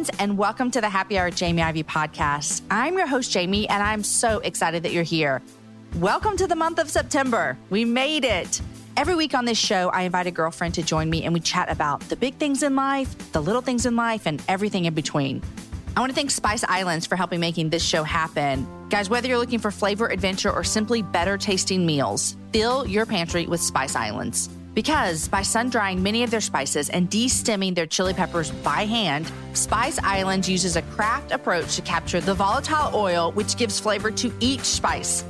Friends, and welcome to the Happy Hour Jamie Ivey podcast. I'm your host, Jamie, and I'm so excited that you're here. Welcome to the month of September. We made it. Every week on this show, I invite a girlfriend to join me and we chat about the big things in life, the little things in life, and everything in between. I want to thank Spice Islands for helping making this show happen. Guys, whether you're looking for flavor, adventure, or simply better tasting meals, fill your pantry with Spice Islands. Because by sun drying many of their spices and de-stemming their chili peppers by hand, Spice Islands uses a craft approach to capture the volatile oil which gives flavor to each spice.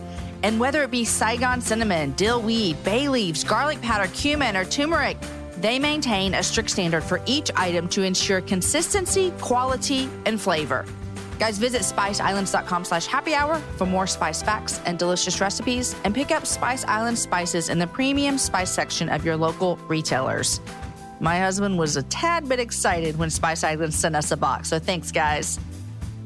And whether it be Saigon cinnamon, dill weed, bay leaves, garlic powder, cumin, or turmeric, they maintain a strict standard for each item to ensure consistency, quality, and flavor. Guys, visit spiceislands.com slash happy hour for more spice facts and delicious recipes and pick up Spice Island spices in the premium spice section of your local retailers. My husband was a tad bit excited when Spice Islands sent us a box, so thanks, guys.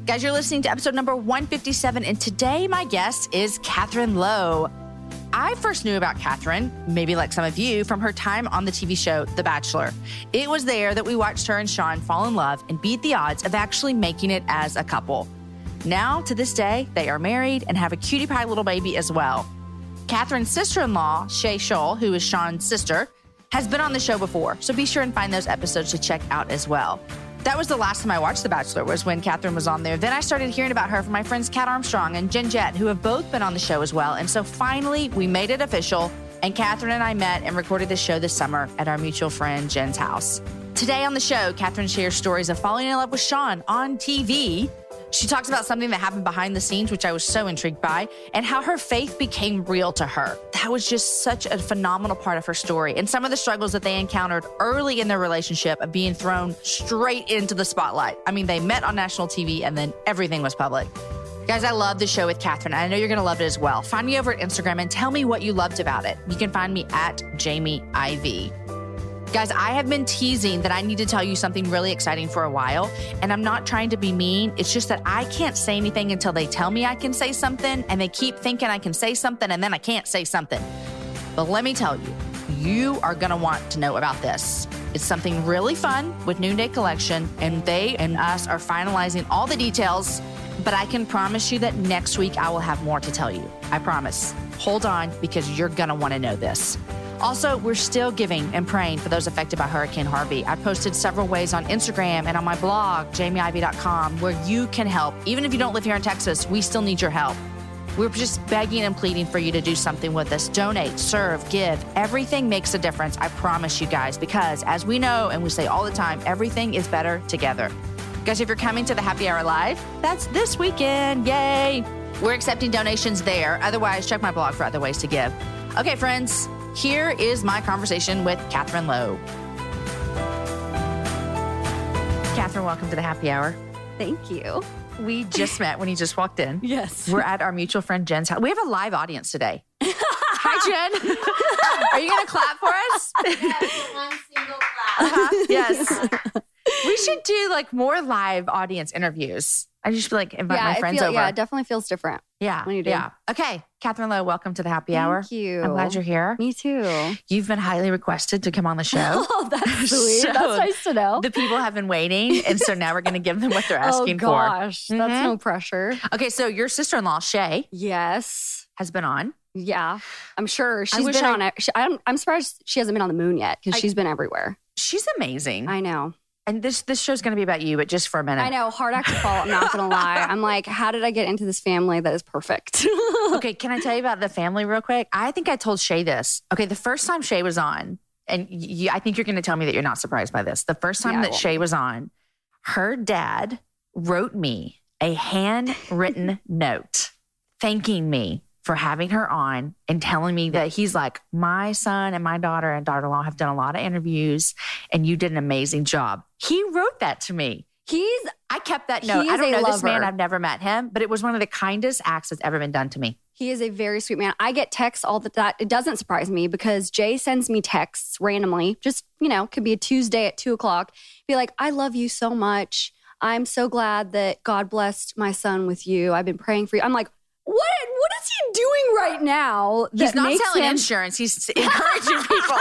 Guys, you're listening to episode number 157, and today my guest is Catherine Lowe. I first knew about Catherine, maybe like some of you, from her time on the TV show The Bachelor. It was there that we watched her and Sean fall in love and beat the odds of actually making it as a couple. Now, to this day, they are married and have a cutie pie little baby as well. Catherine's sister in law, Shay Shull, who is Sean's sister, has been on the show before, so be sure and find those episodes to check out as well. That was the last time I watched The Bachelor, was when Catherine was on there. Then I started hearing about her from my friends Kat Armstrong and Jen Jett, who have both been on the show as well. And so finally, we made it official, and Catherine and I met and recorded the show this summer at our mutual friend Jen's house. Today on the show, Catherine shares stories of falling in love with Sean on TV she talks about something that happened behind the scenes, which I was so intrigued by, and how her faith became real to her. That was just such a phenomenal part of her story. And some of the struggles that they encountered early in their relationship of being thrown straight into the spotlight. I mean, they met on national TV and then everything was public. Guys, I love the show with Catherine. I know you're going to love it as well. Find me over at Instagram and tell me what you loved about it. You can find me at Jamie Ivey. Guys, I have been teasing that I need to tell you something really exciting for a while, and I'm not trying to be mean. It's just that I can't say anything until they tell me I can say something, and they keep thinking I can say something, and then I can't say something. But let me tell you, you are going to want to know about this. It's something really fun with Noonday Collection, and they and us are finalizing all the details. But I can promise you that next week I will have more to tell you. I promise. Hold on because you're going to want to know this. Also, we're still giving and praying for those affected by Hurricane Harvey. I posted several ways on Instagram and on my blog, jamieivey.com, where you can help. Even if you don't live here in Texas, we still need your help. We're just begging and pleading for you to do something with us. Donate, serve, give. Everything makes a difference. I promise you guys, because as we know and we say all the time, everything is better together. Guys, if you're coming to the Happy Hour Live, that's this weekend. Yay! We're accepting donations there. Otherwise, check my blog for other ways to give. Okay, friends, here is my conversation with Catherine Lowe. Catherine, welcome to the happy hour. Thank you. We just met when you just walked in. Yes. We're at our mutual friend Jen's house. We have a live audience today. Hi, Jen. Are you going to clap for us? Yes, one single clap. Uh-huh. Yes. we should do like more live audience interviews. I just feel like invite yeah, my friends feel, over. yeah, it definitely feels different. yeah, when you do. yeah. Okay, Catherine Lowe, welcome to the happy hour. Thank you. I'm glad you're here. Me too. You've been highly requested to come on the show. Oh, that's sweet. So, that's nice to know. the people have been waiting, and so now we're going to give them what they're oh asking for. Oh, gosh, Mhm. that's no pressure. Okay, so your sister-in-law Shay Yes. has been on. Yeah, I'm sure she's been I- on it. She, I'm, I'm surprised she hasn't been on the moon yet because she's been everywhere. She's amazing, I know. And this this show's going to be about you, but just for a minute. I know. Hard act to follow. I'm not gonna lie. I'm like, how did I get into this family that is perfect? Okay, can I tell you about the family real quick? I think I told Shay this. Okay, the first time Shay was on, and I think you're going to tell me that you're not surprised by this. The first time Yeah, that won't Shay was on, her dad wrote me a handwritten note thanking me for having her on and telling me that he's like, my son and my daughter and daughter in law have done a lot of interviews and you did an amazing job. He wrote that to me. He's I kept that note. I don't know this man. I've never met him, but it was one of the kindest acts that's ever been done to me. He is a very sweet man. I get texts all the that. It doesn't surprise me because Jay sends me texts randomly. Just you know, could be a Tuesday at two o'clock. Be like, I love you so much. I'm so glad that God blessed my son with you. I've been praying for you. I'm like, what? What is he doing right now? He's not makes selling him- insurance. He's encouraging people.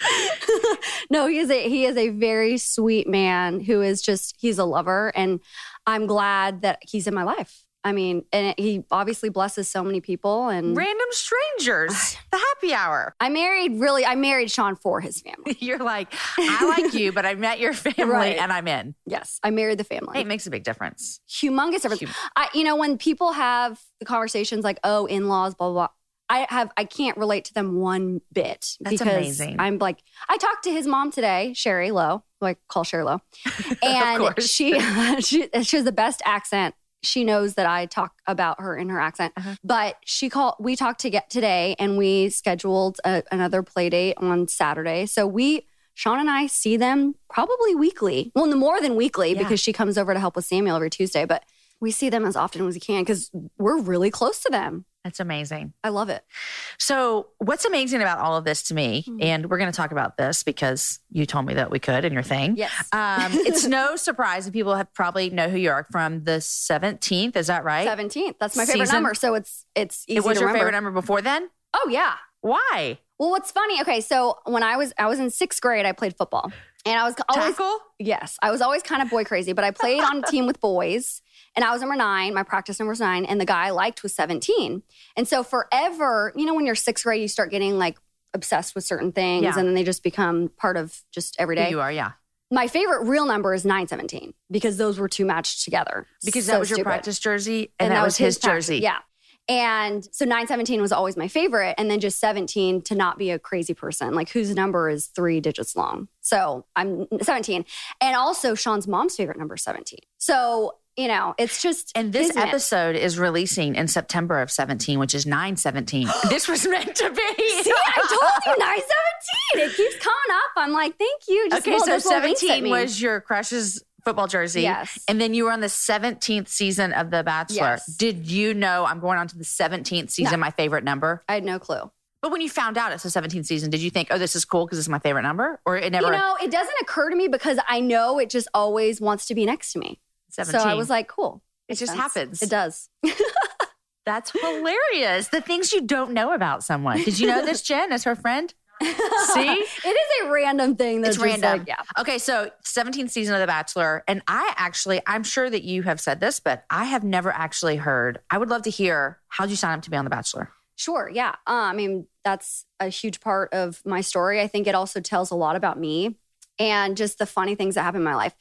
no, he is a he is a very sweet man who is just he's a lover, and I'm glad that he's in my life. I mean, and he obviously blesses so many people. And Random strangers, the happy hour. I married really, I married Sean for his family. You're like, I like you, but I met your family Right. and I'm in. Yes, I married the family. Hey, it makes a big difference. Humongous difference. Hum- I, you know, when people have the conversations like, "Oh, in laws," blah, blah blah. I have I can't relate to them one bit That's because amazing. I'm like I talked to his mom today, Sherry Lowe, who I call Sherry Lowe, and she she she has the best accent. She knows that I talk about her in her accent, Uh-huh. but she called. We talked to get today, and we scheduled a, another play date on Saturday. So we. Sean and I see them probably weekly. Well, no more than weekly Yeah. because she comes over to help with Samuel every Tuesday, but we see them as often as we can because we're really close to them. That's amazing. I love it. So, what's amazing about all of this to me, Mhm. and we're going to talk about this because you told me that we could in your thing. Yes. Um, it's no surprise that people have probably know who you are from the 17th. Is that right? 17th. That's my favorite Season- number. So it's it's easy It was your remember. favorite number before then? Oh yeah. Why? Well, what's funny? Okay, so when I was I was in sixth grade, I played football, and I was always Tackle? yes, I was always kind of boy crazy. But I played on a team with boys, and I was number nine. My practice number was nine, and the guy I liked was seventeen. And so forever, you know, when you're sixth grade, you start getting like obsessed with certain things, Yeah. and then they just become part of just everyday. You are, yeah. My favorite real number is nine seventeen because those were two matched together. Because So that was your practice jersey and, that, was his, practice. jersey. Yeah. And so 917 was always my favorite. And then just 17 to not be a crazy person, like whose number is three digits long. So I'm 17. And also Sean's mom's favorite number 17. So, you know, it's just. And this episode is releasing in September of 17, which is 917. this was meant to be. See, I told you 917. It keeps coming up. I'm like, thank you. Just okay, so those little winks at 17 me. was your crush's football jersey. Yes. And then you were on the 17th season of The Bachelor. Yes. Did you know I'm going on to the 17th season, No. my favorite number? I had no clue. But when you found out it's the 17th season, did you think, oh, this is cool because it's my favorite number? Or it never You know, it doesn't occur to me because I know it just always wants to be next to me. 17? So I was like, cool. it just sense. happens. It does. That's hilarious. The things you don't know about someone. Did you know this, Jen, as her friend? See? it is a random thing that's It's random. like, yeah. Okay, so 17th season of The Bachelor. And I actually, I'm sure that you have said this, but I have never actually heard. I would love to hear how'd you sign up to be on The Bachelor? Sure. Yeah. Uh, I mean, that's a huge part of my story. I think it also tells a lot about me and just the funny things that happen in my life.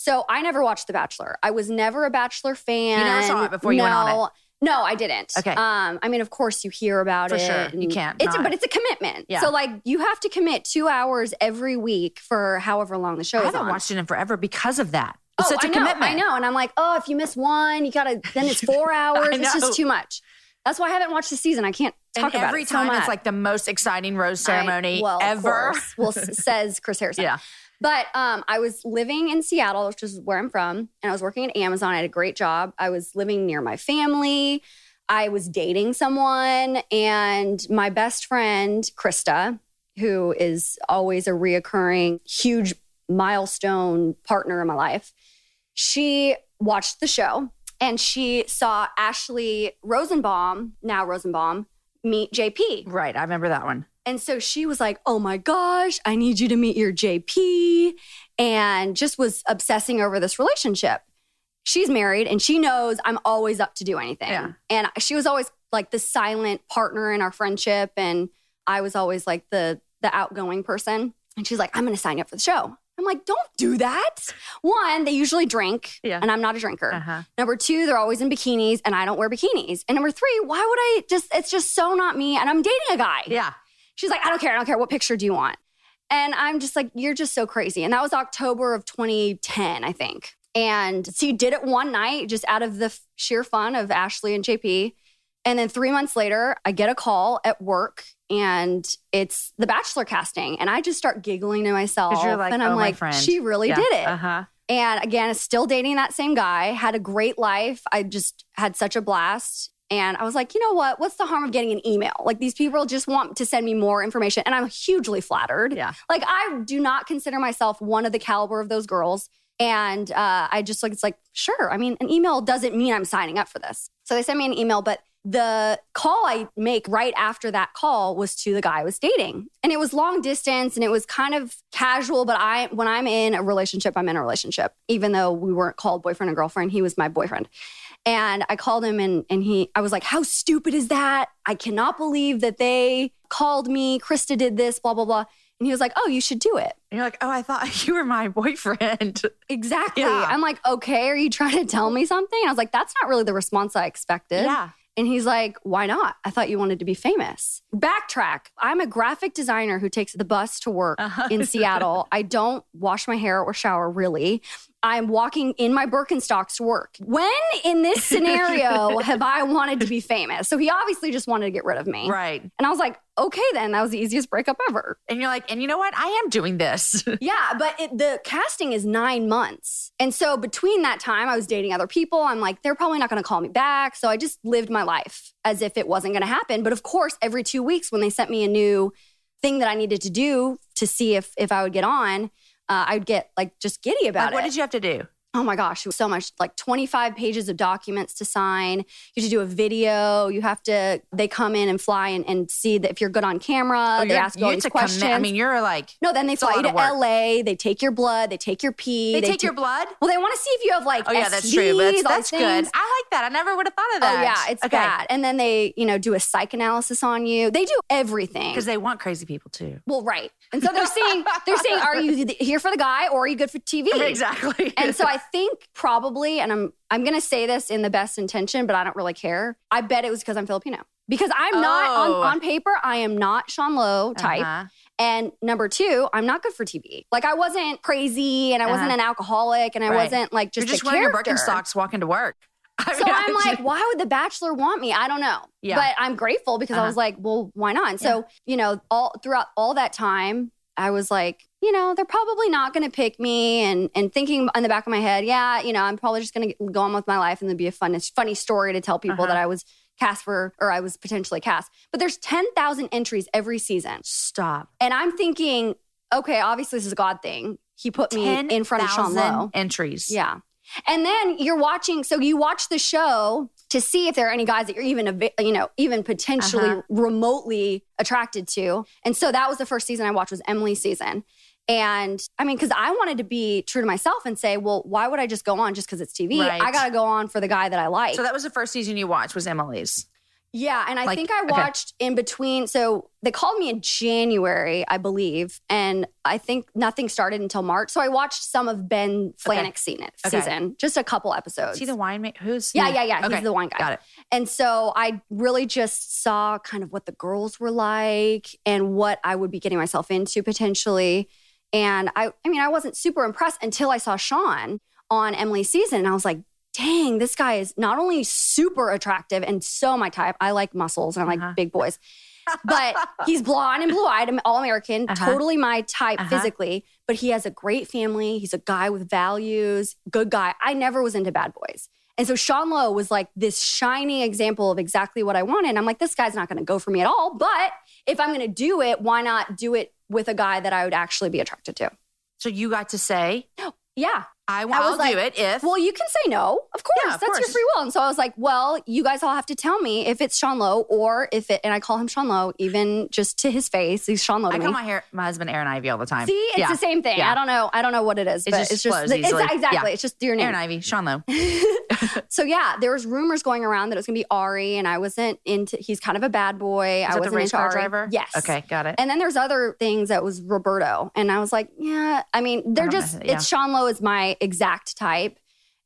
So I never watched The Bachelor. I was never a Bachelor fan. You never saw it before you no, went on it? No, I didn't. Okay. Um, I mean, of course, you hear about For it. sure. You can't It's not. but it's a commitment. Yeah. So like, you have to commit two hours every week for however long the show is. I haven't on. watched it in forever because of that. It's Oh, such a I know, commitment. I know. And I'm like, oh, if you miss one, you gotta then it's four hours. It's just too much. That's why I haven't watched the season. I can't talk And about every it Every time it's like the most exciting rose I- ceremony well, of ever. Well, says Chris Harrison. Yeah. But um, I was living in Seattle, which is where I'm from, and I was working at Amazon. I had a great job. I was living near my family. I was dating someone, and my best friend, Krista, who is always a reoccurring huge milestone partner in my life, she watched the show and she saw Ashley Rosenbaum, now Rosenbaum, meet JP. Right. I remember that one. And so she was like, Oh my gosh, I need you to meet your JP. And just was obsessing over this relationship. She's married and she knows I'm always up to do anything. Yeah. And she was always like the silent partner in our friendship. And I was always like the the outgoing person. And she's like, I'm gonna sign you up for the show. I'm like, don't do that. One, they usually drink, Yeah. and I'm not a drinker. Uh-huh. Number two, they're always in bikinis, and I don't wear bikinis. And number three, why would I just, it's just so not me. And I'm dating a guy. Yeah. She's like, I don't care. I don't care. What picture do you want? And I'm just like, you're just so crazy. And that was October of 2010, I think. And she did it one night just out of the f- sheer fun of Ashley and JP. And then three months later, I get a call at work and it's the Bachelor casting. And I just start giggling to myself. like, and I'm "Oh, like, she really Yeah. did it. Uh-huh. And again, still dating that same guy, had a great life. I just had such a blast. And I was like, you know what? What's the harm of getting an email? Like these people just want to send me more information. And I'm hugely flattered. Yeah. Like I do not consider myself one of the caliber of those girls. And uh, I just like, it's like, sure. I mean, an email doesn't mean I'm signing up for this. So they sent me an email, but the call I make right after that call was to the guy I was dating. And it was long distance and it was kind of casual, but I when I'm in a relationship, I'm in a relationship. Even though we weren't called boyfriend and girlfriend, he was my boyfriend. And I called him and and he I was like, "How stupid is that? I cannot believe that they called me. Krista did this, blah blah blah." And he was like, "Oh, you should do it." And you're like, oh, I thought you were my boyfriend. Exactly. Yeah. I'm like, "Okay, are you trying to tell me something?" I was like, "That's not really the response I expected." yeah. And he's like, Why not? I thought you wanted to be famous. Backtrack. I'm a graphic designer who takes the bus to work Uh-huh. in Seattle. I don't wash my hair or shower really. I'm walking in my Birkenstocks to work. When in this scenario have I wanted to be famous? So he obviously just wanted to get rid of me. Right. And I was like, okay, then that was the easiest breakup ever. And you're like, and you know what? I am doing this. Yeah, but it, the casting is nine months. And so between that time, I was dating other people. I'm like, they're probably not going to call me back. So I just lived my life as if it wasn't going to happen. But of course, every two weeks, when they sent me a new thing that I needed to do to see if if I would get on, uh, I'd get like just giddy about like, what did you have to do? Oh my gosh, it was so much like 25 pages of documents to sign. You have to do a video. You have to, they come in and fly and, and see that if you're good on camera. Oh, they ask you all these had to commit- questions. I mean, you're like, no, then they fly you to. LA. They take your blood. They take your pee. they, take do- your blood? Well, they want to see if you have like Oh, yeah, that's true. That's, that's good. I like that. I never would have thought of that. Oh yeah, it's okay. bad. And then they, you know, do a psych analysis on you. They do everything. Because they want crazy people too. well, right. And so they're saying, they're saying, are you here for the guy or are you good for TV? Exactly. And so I think probably, and I'm I'm gonna say this in the best intention, but I don't really care. I bet it was because I'm Filipino. Because I'm not Oh. on, on paper, I am not Sean Lowe type. Uh-huh. And number two, I'm not good for TV. Like I wasn't crazy and I wasn't Uh-huh. an alcoholic and I Right. wasn't like You're just, just a wearing your. Birkenstocks walking to work. I So I'm I- like, why would the bachelor want me? I don't know. Yeah. But I'm grateful because I Uh-huh. was like, well, why not? And so, you know, all throughout all that time, I was like, you know, they're probably not going to pick me and and thinking in the back of my head, yeah, you know, I'm probably just going to go on with my life and there'd be a fun funny story to tell people Uh-huh. that I was cast for or I was potentially cast. But there's 10,000 entries every season. Stop. And I'm thinking, okay, obviously this is a God thing. He put me in front of Sean Lowe. entries. Yeah. And then you're watching, so you watch the show to see if there are any guys that you're even, you know, even potentially Uh-huh. remotely attracted to. And so that was the first season I watched was Emily's season. And I mean, because I wanted to be true to myself and say, well, why would I just go on just because it's TV? Right. I got to go on for the guy that I like. So that was the first season you watched was Emily's. Yeah, and I Like, think I okay. watched in between. So they called me in January, I believe, and I think nothing started until March. So I watched some of Ben Flajnik's season, Okay. season, just a couple episodes. Is he the winemaker? Who's Yeah, yeah, yeah. Okay. He's the wine guy. Got it. And so I really just saw kind of what the girls were like and what I would be getting myself into potentially. And I, I mean, I wasn't super impressed until I saw Sean on Emily's season, and I was like, dang, this guy is not only super attractive and so my type. I like muscles and I like Uh-huh. big boys. But he's blonde and blue eyed, all American, Uh-huh. totally my type Uh-huh. physically. But he has a great family. He's a guy with values, good guy. I never was into bad boys. And so Sean Lowe was like this shining example of exactly what I wanted. I'm like, this guy's not going to go for me at all. But if I'm going to do it, why not do it with a guy that I would actually be attracted to? So you got to say, Yeah. I, I will was like, do it if. Well, you can say no. Of course. Yeah, of That's your free will. And so I was like, well, you guys all have to tell me if it's Sean Lowe or if it, and I call him Sean Lowe, even just to his face. He's Sean Lowe I call my hair, my husband Aaron Ivey all the time. See, it's yeah. the same thing. Yeah. I don't know. I don't know what it is, It but just it's just flows it's, easily. exactly. It's just your name. Aaron Ivey, Sean Lowe. so yeah, there was rumors going around that it was gonna be Ari, and I wasn't into. He's kind of a bad boy. Is I wasn't race into car Ari. driver? Yes. Okay, got it. And then there's other things that was Roberto, and I was like, yeah. I mean, they're know just yeah. it's Sean Lowe is my exact type,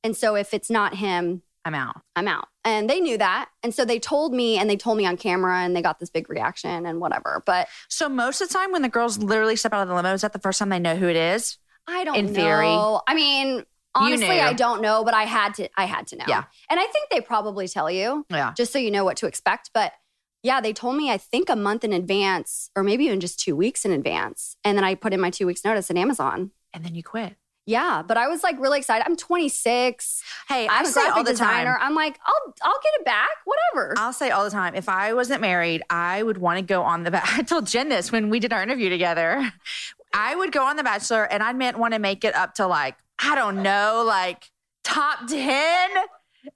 and so if it's not him, I'm out. I'm out. And they knew that, and so they told me, and they told me on camera, and they got this big reaction and whatever. But So most of the time when the girls literally step out of the limo, is that the first time they know who it is? I don't In know. theory. I mean, honestly. I don't know, but I had to. I had to know. Yeah. and I think they probably tell you. Yeah. just so you know what to expect. But yeah, they told me I think a month in advance, or maybe even just two weeks in advance. And then I put in my two weeks notice at Amazon. And then you quit. Yeah, but I was like really excited. I'm 26. Hey, I I'm a say graphic all the designer. time. I'm like, I'll I'll get it back, whatever. I'll say all the time, if I wasn't married, I would want to go on the. I told Jen this when we did our interview together. I would go on the Bachelor, and I meant want to make it up to like I don't know, like top ten.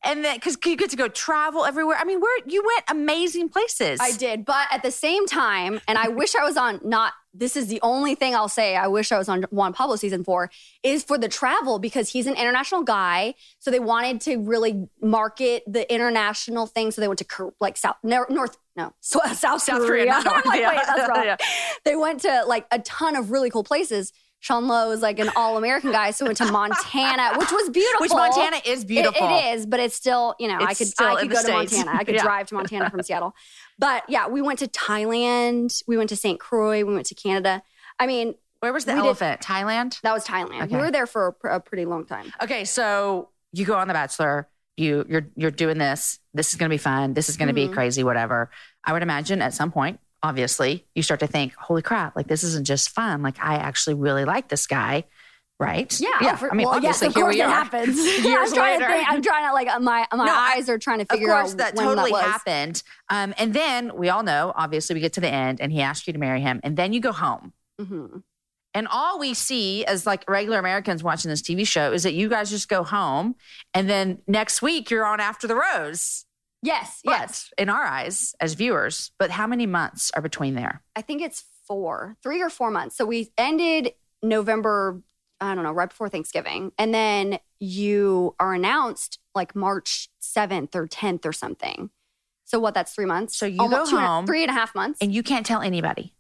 and then because you get to go travel everywhere. I mean, where you went amazing places. I did, but at the same time, and I wish I was on not. This is the only thing I'll say. I wish I was on Juan Pablo season four is for the travel because he's an international guy. So they wanted to really market the international thing. So they went to like South North no so- South, South Korea. Korea, North, like, yeah. wait, that's wrong. Yeah. They went to like a ton of really cool places. Sean Lowe is like an all American guy, so went to Montana, which was beautiful. Which Montana is It- beautiful. it is, but it's still, you know, I could still I could go to States. Montana. I could Yeah. drive to Montana from Seattle. But yeah, we went to Thailand, we went to St. Croix, we went to Canada. I mean, Where was the We did- elephant? Thailand. that was Thailand. Okay. We were there for a, a pretty long time. Okay, so you go on The Bachelor. You you're you're doing this. This is going to be fun. This is going to be Mhm. crazy. Whatever. I would imagine at some point, obviously, you start to think, "Holy crap! Like this isn't just fun. Like I actually really like this guy." Right? Yeah, Yeah. for- I mean, well, yes, obviously, of here course we it are. happens. Years I'm trying later. to think. I'm trying to like uh, my my No, eyes are trying to Of figure course, out that when totally that happened. Um, and then we all know, obviously, we get to the end, and he asks you to marry him, and then you go home. Mhm. And all we see as like regular Americans watching this TV show is that you guys just go home, and then next week you're on After the Rose. Yes, But yes. in our eyes as viewers, but how many months are between there? I think it's four, three or four months. So we ended November, I don't know, right before Thanksgiving. And then you are announced like March 7th or 10th or something. So what, that's three months? So you Almost go two and a- home three and a half months. And you can't tell anybody.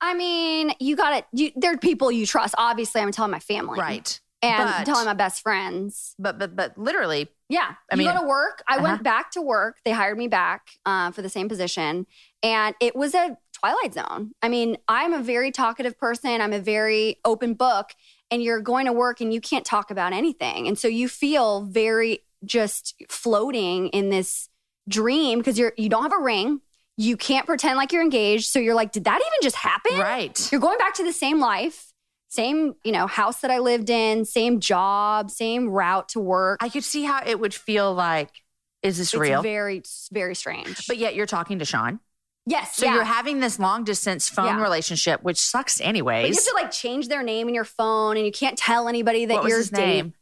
I mean, you got it. You, there are people you trust. Obviously, I'm telling my family. Right. And But- telling my best friends. But but but literally, Yeah. I you mean- go to work. I Uh-huh. went back to work. They hired me back uh, for the same position. And it was a twilight zone. I mean, I'm a very talkative person. I'm a very open book. And you're going to work and you can't talk about anything. And so you feel very just floating in this dream because you're you don't have a ring. You can't pretend like you're engaged. So you're like, did that even just happen? right. You're going back to the same life, same, you know, house that I lived in, same job, same route to work. I could see how it would feel like, is this it's real? very, very strange. but yet you're talking to Sean. Yes, So yeah. you're having this long distance phone Yeah. relationship, which sucks but you have to like change their name in your phone, and you can't tell anybody that you're his dating name?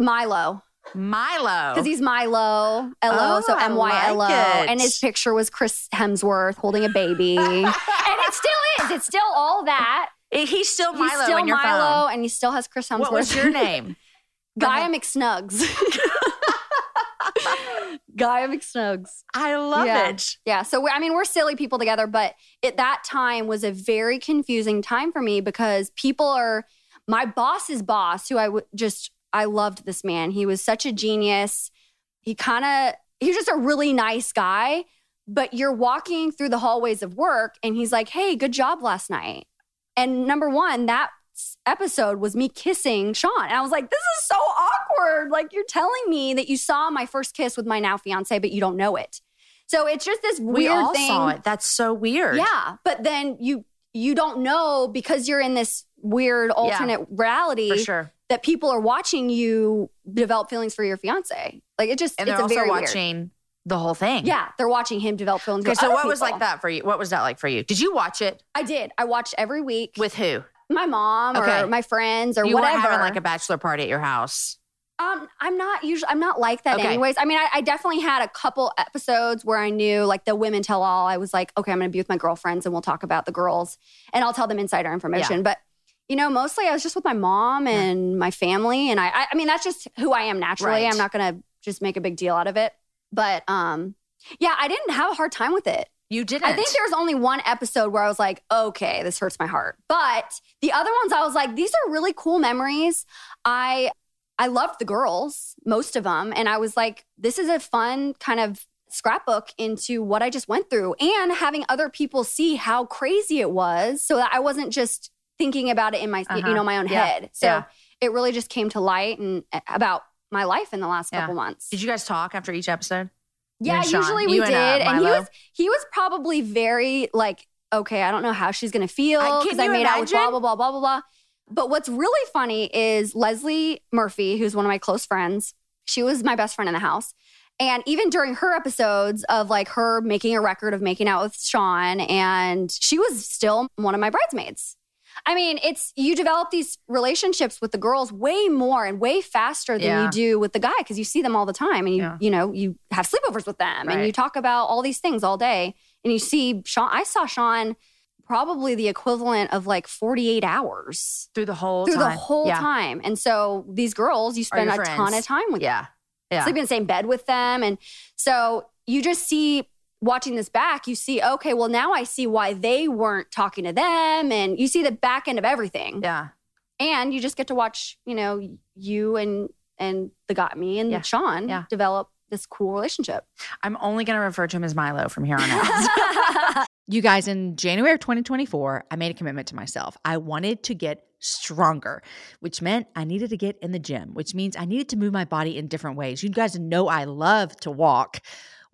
Mylo Mylo. because he's Mylo, L O, Oh, so M Y L O, like and his picture was Chris Hemsworth holding a baby, and it still is. It's still all that. He's still Mylo He's still in your Mylo, phone. and he still has Chris Hemsworth. What was your name? Gaia McSnugs. Gaia McSnugs. I love Yeah. it. Yeah. So, I mean, we're silly people together, but at that time was a very confusing time for me because people are my boss's boss, who I would just, I loved this man. He was such a genius. He kind of, he was just a really nice guy. But you're walking through the hallways of work and he's like, hey, good job last night. And number one, that episode was me kissing Sean. And I was like, this is so awkward. Like, you're telling me that you saw my first kiss with my now fiance, but you don't know it. So it's just this We weird all thing. saw it. That's so weird. Yeah, but then you you don't know because you're in this weird alternate reality for sure. that people are watching you develop feelings for your fiance. Like it just And it's they're a also very weird. watching the whole thing. Yeah, they're watching him develop feelings. Okay, so what was like that for you? What was that like for you? Did you watch it I did. I watched every week with who? My mom Okay. or my friends or you whatever. Having, like a bachelor party at your house. Um, I'm not usually. I'm not like that, Okay. anyways. I mean, I, I definitely had a couple episodes where I knew, like the women tell all. I was like, okay, I'm going to be with my girlfriends, and we'll talk about the girls, and I'll tell them insider information. But you know, mostly I was just with my mom and my family, and I. I, I mean, that's just who I am naturally. Right. I'm not going to just make a big deal out of it. But um, yeah, I didn't have a hard time with it. You didn't. I think there was only one episode where I was like, okay, this hurts my heart. But the other ones, I was like, these are really cool memories. I I loved the girls, most of them, and I was like, this is a fun kind of scrapbook into what I just went through, and having other people see how crazy it was, so that I wasn't just thinking about it in my Uh-huh. you know my own Yeah. head. So Yeah. it really just came to light and uh, about my life in the last Yeah. couple months. Did you guys talk after each episode? Yeah, Sean. usually we and, did, uh, and, he was he was probably very like, okay, I don't know how she's gonna feel because I, you made out with blah blah blah blah blah blah. But what's really funny is Leslie Murphy, who's one of my close friends. She was my best friend in the house. And even during her episodes of like her making a record of making out with Sean, and she was still one of my bridesmaids. I mean, it's you develop these relationships with the girls way more and way faster than Yeah. you do with the guy because you see them all the time and you Yeah. you know you have sleepovers with them and you talk about all these things all day and you see Sean. I saw Sean probably the equivalent of like 48 hours Through the whole through time. the whole yeah. time, and so these girls you spend a ton of time with Yeah. Yeah. sleep in the same bed with them. And so you just see watching this back, you see, okay, well, now I see why they weren't talking to them. And you see the back end of everything. Yeah. And you just get to watch, you know, you and and the got me and Yeah. Sean Yeah. develop this cool relationship. I'm only going to refer to him as Mylo from here on out. you guys, in January of 2024, I made a commitment to myself. I wanted to get stronger, which meant I needed to get in the gym, which means I needed to move my body in different ways. You guys know I love to walk.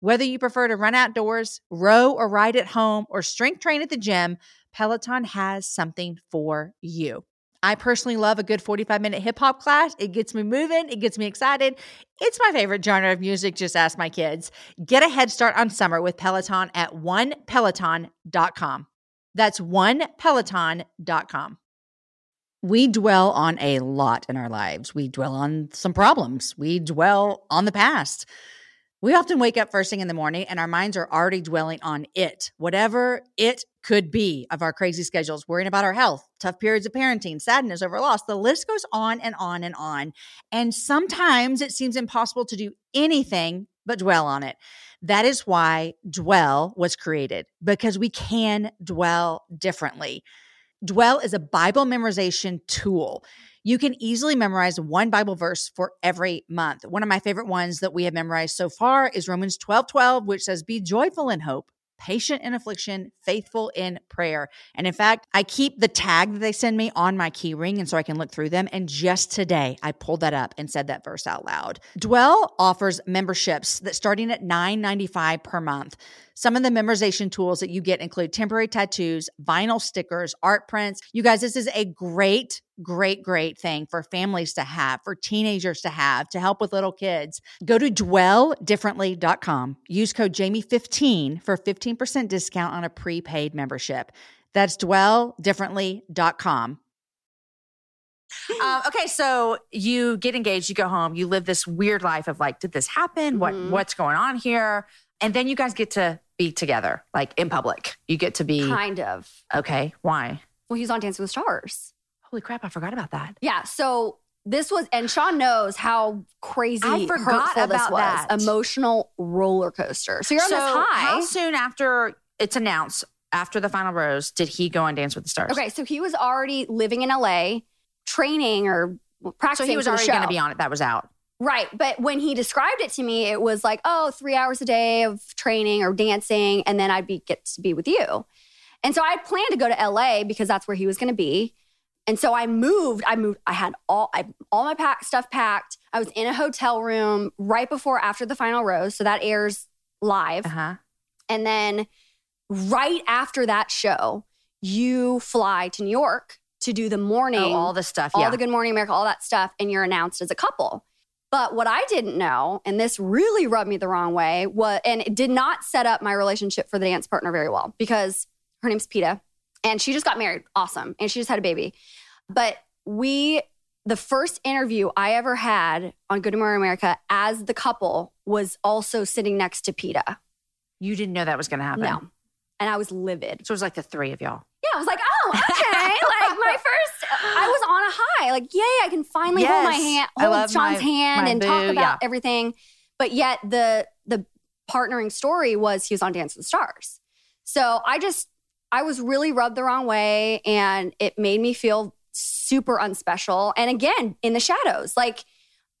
Whether you prefer to run outdoors, row or ride at home, or strength train at the gym, Peloton has something for you. I personally love a good 45 minute hip hop class. It gets me moving, it gets me excited. It's my favorite genre of music, just ask my kids. Get a head start on summer with Peloton at onepeloton.com. That's onepeloton.com. We dwell on a lot in our lives. We dwell on some problems. We dwell on the past. We often wake up first thing in the morning and our minds are already dwelling on it, whatever it could be of our crazy schedules, worrying about our health, tough periods of parenting, sadness over loss. The list goes on and on and on. And sometimes it seems impossible to do anything but dwell on it. That is why Dwell was created because we can dwell differently. Dwell is a Bible memorization tool. You can easily memorize one Bible verse for every month. One of my favorite ones that we have memorized so far is Romans 12 12, which says, Be joyful in hope, patient in affliction, faithful in prayer. And in fact, I keep the tag that they send me on my key ring, and so I can look through them. And just today, I pulled that up and said that verse out loud. Dwell offers memberships that starting at $9.95 per month. Some of the memorization tools that you get include temporary tattoos, vinyl stickers, art prints. You guys, this is a great, great, great thing for families to have, for teenagers to have, to help with little kids. Go to dwelldifferently.com. Use code Jamie15 for 15% discount on a prepaid membership. That's dwelldifferently.com. um, okay, so you get engaged, you go home, you live this weird life of like, did this happen? What Mhm. what's going on here? And then you guys get to be together, like in public. You get to be Kind of. okay. Why? Well, he's on Dancing with the Stars. Holy crap! I forgot about that. Yeah. So this was, and Sean knows how crazy I forgot about was. that. Emotional roller coaster. So you're on so this high. how soon after it's announced, after the final rose, did he go on Dance with the Stars? Okay, so he was already living in LA, training or practicing. so he was already going to be on it. That was out. Right. But when he described it to me, it was like, oh, three hours a day of training or dancing, and then I'd be get to be with you. And so I planned to go to LA because that's where he was going to be. And so I moved. I moved. I had all I, all my pack stuff packed. I was in a hotel room right before after the final rose, so that airs live. Uh huh. And then right after that show, you fly to New York to do the morning, Oh, all the stuff. all yeah. the Good Morning America, all that stuff, and you're announced as a couple. But what I didn't know, and this really rubbed me the wrong way, was and it did not set up my relationship for the dance partner very well because Her name's Peta. And she just got married. Awesome. And she just had a baby. But we, the first interview I ever had on Good Morning America as the couple was also sitting next to Peta. You didn't know that was going to happen. No. And I was livid. So it was like the three of y'all. Yeah, I was like, oh. Like my first, I was on a high. Like, yay, I can finally hold my hand, hold Sean's my- hand my and talk about yeah. everything. But yet the the partnering story was he was on Dance with the Stars. So I just I was really rubbed the wrong way and it made me feel super unspecial. And again, in the shadows. Like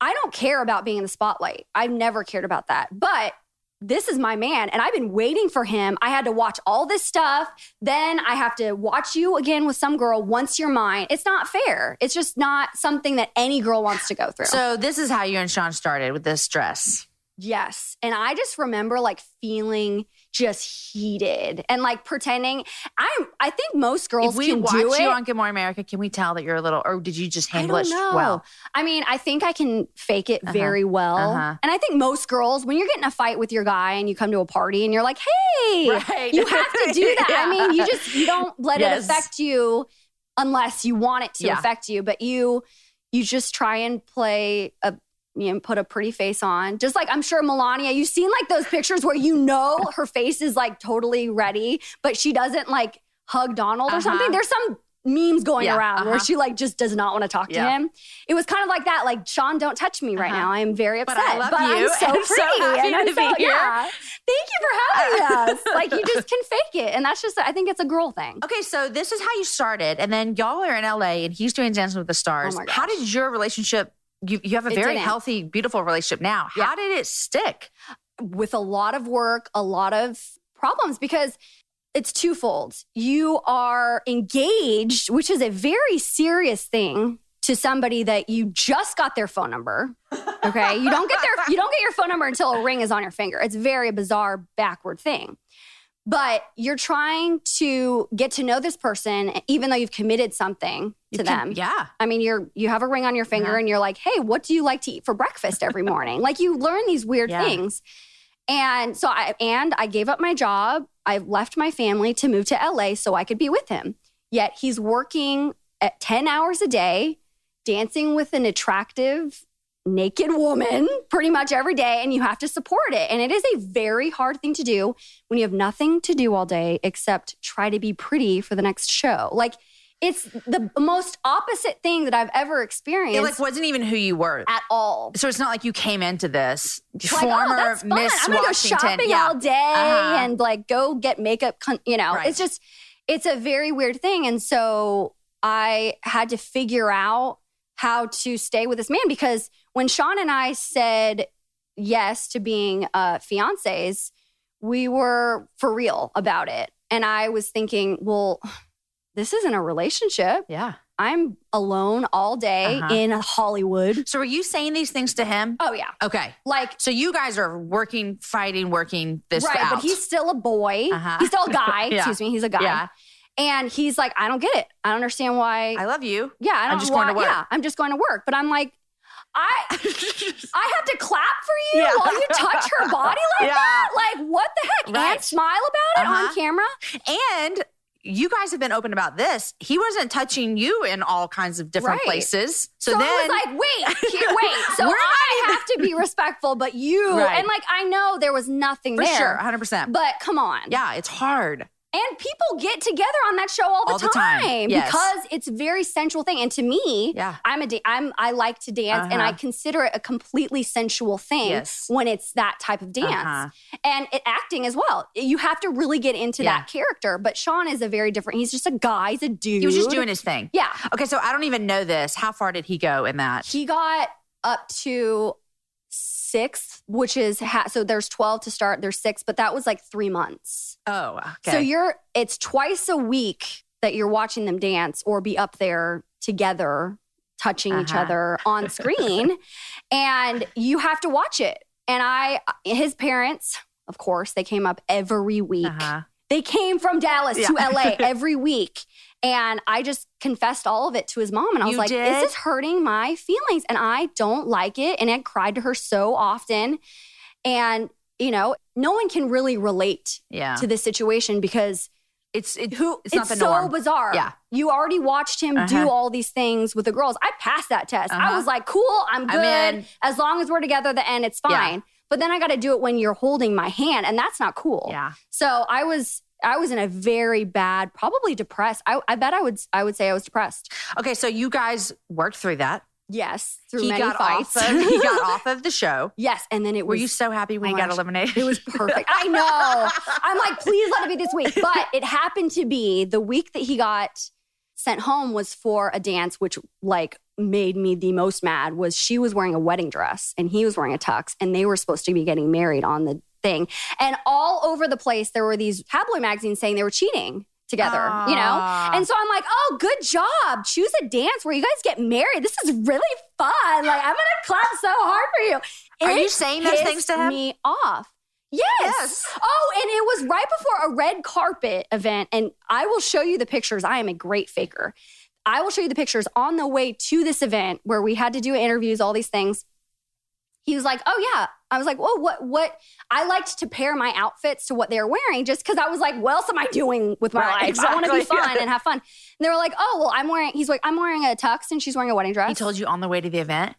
I don't care about being in the spotlight. I've never cared about that. But this is my man and I've been waiting for him. I had to watch all this stuff. Then I have to watch you again with some girl once you're mine. It's not fair. It's just not something that any girl wants to go through. So this is how you and Sean started with this dress. Yes. And I just remember like feeling just heated and like pretending I'm I think most girls if we can watch do it. you on Good Morning America, can we tell that you're a little, or did you just handle it know. well? I mean, I think I can fake it Uh-huh. very well. Uh-huh. And I think most girls, when you're getting a fight with your guy and you come to a party and you're like, hey, Right. you have to do that. I mean, you just you don't let Yes. it affect you unless you want it to Yeah. affect you. But you you just try and play a you know, put a pretty face on. Just like I'm sure Melania, you've seen like those pictures where you know her face is like totally ready, but she doesn't like hug Donald or Uh-huh. something. There's some memes going Yeah, around where uh-huh. she like just does not want to talk to him. It was kind of like that, like Sean, don't touch me right Uh-huh. now. I am very But upset. I love I'm you, so pretty. so and I'm to be so. Yeah. Thank you for having us. Like you just can fake it. And that's just I think it's a girl thing. Okay, so this is how you started, and then y'all are in LA, and he's doing Dancing with the Stars. Oh How did your relationship? You you have a very healthy, beautiful relationship now. Yeah. How did it stick? with a lot of work, a lot of problems because it's twofold. You are engaged, which is a very serious thing to somebody that you just got their phone number. Okay? you don't get their you don't get your phone number until a ring is on your finger. It's a very bizarre backward thing. But you're trying to get to know this person even though you've committed something to can- them. yeah. I mean, you're you have a ring on your finger Uh-huh. and you're like, hey, what do you like to eat for breakfast every morning? like you learn these weird Yeah. things. And so I and I gave up my job. I left my family to move to LA so I could be with him. Yet he's working at 10 hours a day, dancing with an attractive naked woman pretty much every day and you have to support it. And it is a very hard thing to do when you have nothing to do all day except try to be pretty for the next show. Like it's the most opposite thing that I've ever experienced It like wasn't even who you were. at all. So it's not like you came into this Like, former oh. Miss I'm gonna Washington. go shopping yeah. all day Uh-huh. and like go get makeup. Con- you know, Right. it's just it's a very weird thing. And so I had to figure out how to stay with this man because when Sean and I said yes to being uh, fiancés, we were for real about it. And I was thinking, well, this isn't a relationship. yeah. I'm alone all day Uh-huh. in Hollywood. So were you saying these things to him? Oh yeah, Okay. like So you guys are working, fighting, working this right, out. but he's still a boy. Uh-huh. He's still a guy. Yeah. Excuse me, he's a guy. yeah. And he's like, I don't get it. I don't understand why. I love you. yeah, I don't I'm just why, going to work. Yeah, I'm just going to work. But I'm like, I I have to clap for you Yeah. while you touch her body like Yeah. that. Like, what the heck? Right. And smile about it Uh-huh. on camera. And you guys have been open about this. He wasn't touching you in all kinds of different Right. places. So, So, then I was like, wait, here, wait. So I have to be respectful, but you Right. and like I know there was nothing for there. sure, 100%. But come on. yeah, it's hard. And people get together on that show all the All the time, time, yes. because it's a very sensual thing. And to me, Yeah. I'm a da- I'm I like to dance, and I Uh-huh. consider it a completely sensual thing Yes. when it's that type of dance Uh-huh. and it, acting as well. You have to really get into Yeah. that character. But Sean is a very different. He's just a guy. He's a dude. He was just doing his thing. Yeah, Okay, so I don't even know this. How far did he go in that? he got up to sixth, which is ha- so there's twelve to start. There's six, but that was like three months. Oh, okay. So you're it's twice a week that you're watching them dance or be up there together touching each Uh-huh. other on screen and you have to watch it. And I his parents, of course, they came up every week. uh-huh. They came from Dallas to LA every week. And I just confessed all of it to his mom. And I was You like, did? this is hurting my feelings. And I don't like it. And I cried to her so often. And, you know, no one can really relate Yeah. to this situation because It's it, who it's, not the so norm. bizarre. Yeah. You already watched him do Uh-huh. all these things with the girls. I passed that test. I Uh-huh. was like, cool, I'm I'm good. As long as we're together at the end, it's Yeah. fine. But then I got to do it when you're holding my hand, and that's not cool. Yeah. So I was I was in a very bad, probably depressed. I, I bet I would I would say I was depressed. Okay, so you guys worked through that. Yes, through he many got fights. off. Of, he got off of the show. yes, and then it Were you so happy when Oh he got gosh. eliminated? It was perfect. I know. I'm like, please let it be this week. But it happened to be the week that he got sent home was for a dance, which like made me the most mad was she was wearing a wedding dress and he was wearing a tux and they were supposed to be getting married on the thing. And all over the place there were these tabloid magazines saying they were cheating together, you know? And so I'm like, oh, good job. Choose a dance where you guys get married. This is really fun. Like, I'm going to clap so hard for you. Are you saying those things to him? me off. Yes. Yes. Oh, and it was right before a red carpet event. And I will show you the pictures. I am a great faker. I will show you the pictures on the way to this event where we had to do interviews, all these things. He was like, "Oh yeah." I was like, "Whoa, what? What?" I liked to pair my outfits to what they were wearing, just because I was like, "What else am I doing with my Right, life? I want to be exactly. fun and have fun." And they were like, "Oh, well, I'm wearing." He's like, "I'm wearing a tux, and she's wearing a wedding dress." he told you on the way to the event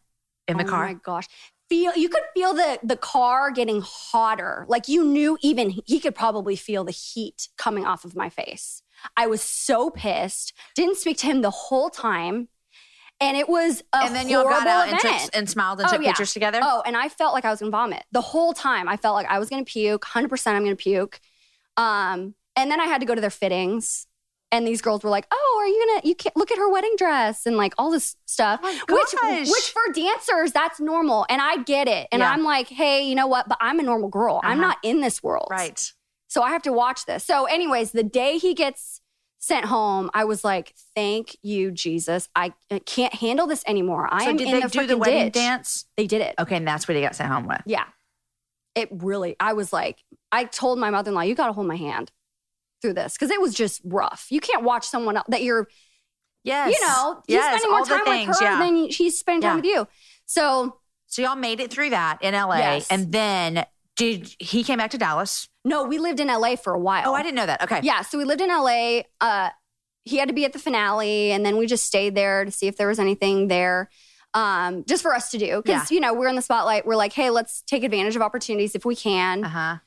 in the oh car. oh my gosh. Feel you could feel the the car getting hotter. Like you knew even he could probably feel the heat coming off of my face. I was so pissed. Didn't speak to him the whole time. And it was a and then y'all got out and, event. took, and smiled and Oh, took yeah. pictures together. Oh, and I felt like I was gonna vomit the whole time. I felt like I was gonna puke. Hundred percent, I'm gonna puke. Um, and then I had to go to their fittings, and these girls were like, "Oh, are you gonna? You can't look at her wedding dress and like all this stuff." Oh which, which for dancers, that's normal, and I get it. And Yeah. I'm like, "Hey, you know what? But I'm a normal girl. I'm Uh-huh. not in this world, right. So I have to watch this." So, anyways, the day he gets sent home, I was like, "Thank you, Jesus. I can't handle this anymore. I so am did in they the do the wedding ditch." dance? They did it. Okay, and that's what he got sent home with. Yeah. It really, I was like, I told my mother in law, you got to hold my hand through this because it was just rough. You can't watch someone else that you're, Yes. you know, he's yes, spending more time things, with her yeah. than she's spending time Yeah. with you. So, So y'all made it through that in LA, Yes. and then did he came back to Dallas? No, we lived in LA for a while. Oh, I didn't know that. Okay. Yeah. So we lived in LA. Uh, he had to be at the finale, and then we just stayed there to see if there was anything there. Um, just for us to do. Because, you know, we're in the spotlight. We're like, hey, let's take advantage of opportunities if we can. Uh huh.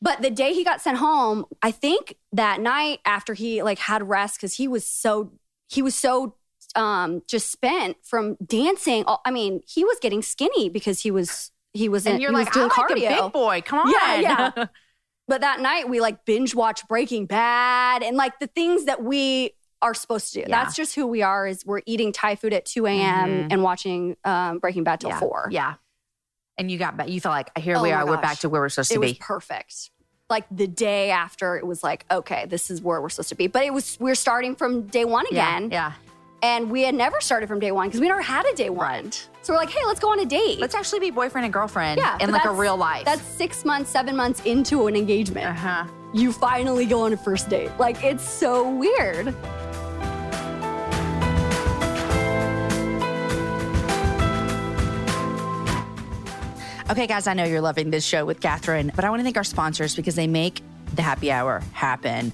But the day he got sent home, I think that night after he like had rest because he was so he was so um just spent from dancing. I mean, he was getting skinny because he was he was in, And you're he was like, doing I'm like a cardio. big boy. Come on. Yeah, yeah. But that night we like binge watch Breaking Bad and like the things that we are supposed to do. Yeah. That's just who we are. Is we're eating Thai food at two a.m. Mhm. and watching um, Breaking Bad till yeah. four. Yeah. And you got back. You felt like here Oh we are. We're back to where we're supposed it to was be. perfect. Like the day after, it was like, okay, this is where we're supposed to be. But it was we're starting from day one yeah. again, Yeah. and we had never started from day one because we never had a day one. Right. So we're like, hey, let's go on a date. Let's actually be boyfriend and girlfriend Yeah, in like a real life. That's six months, seven months into an engagement. uh huh. You finally go on a first date. Like it's so weird. Okay, guys, I know you're loving this show with Catherine, but I want to thank our sponsors because they make the happy hour happen.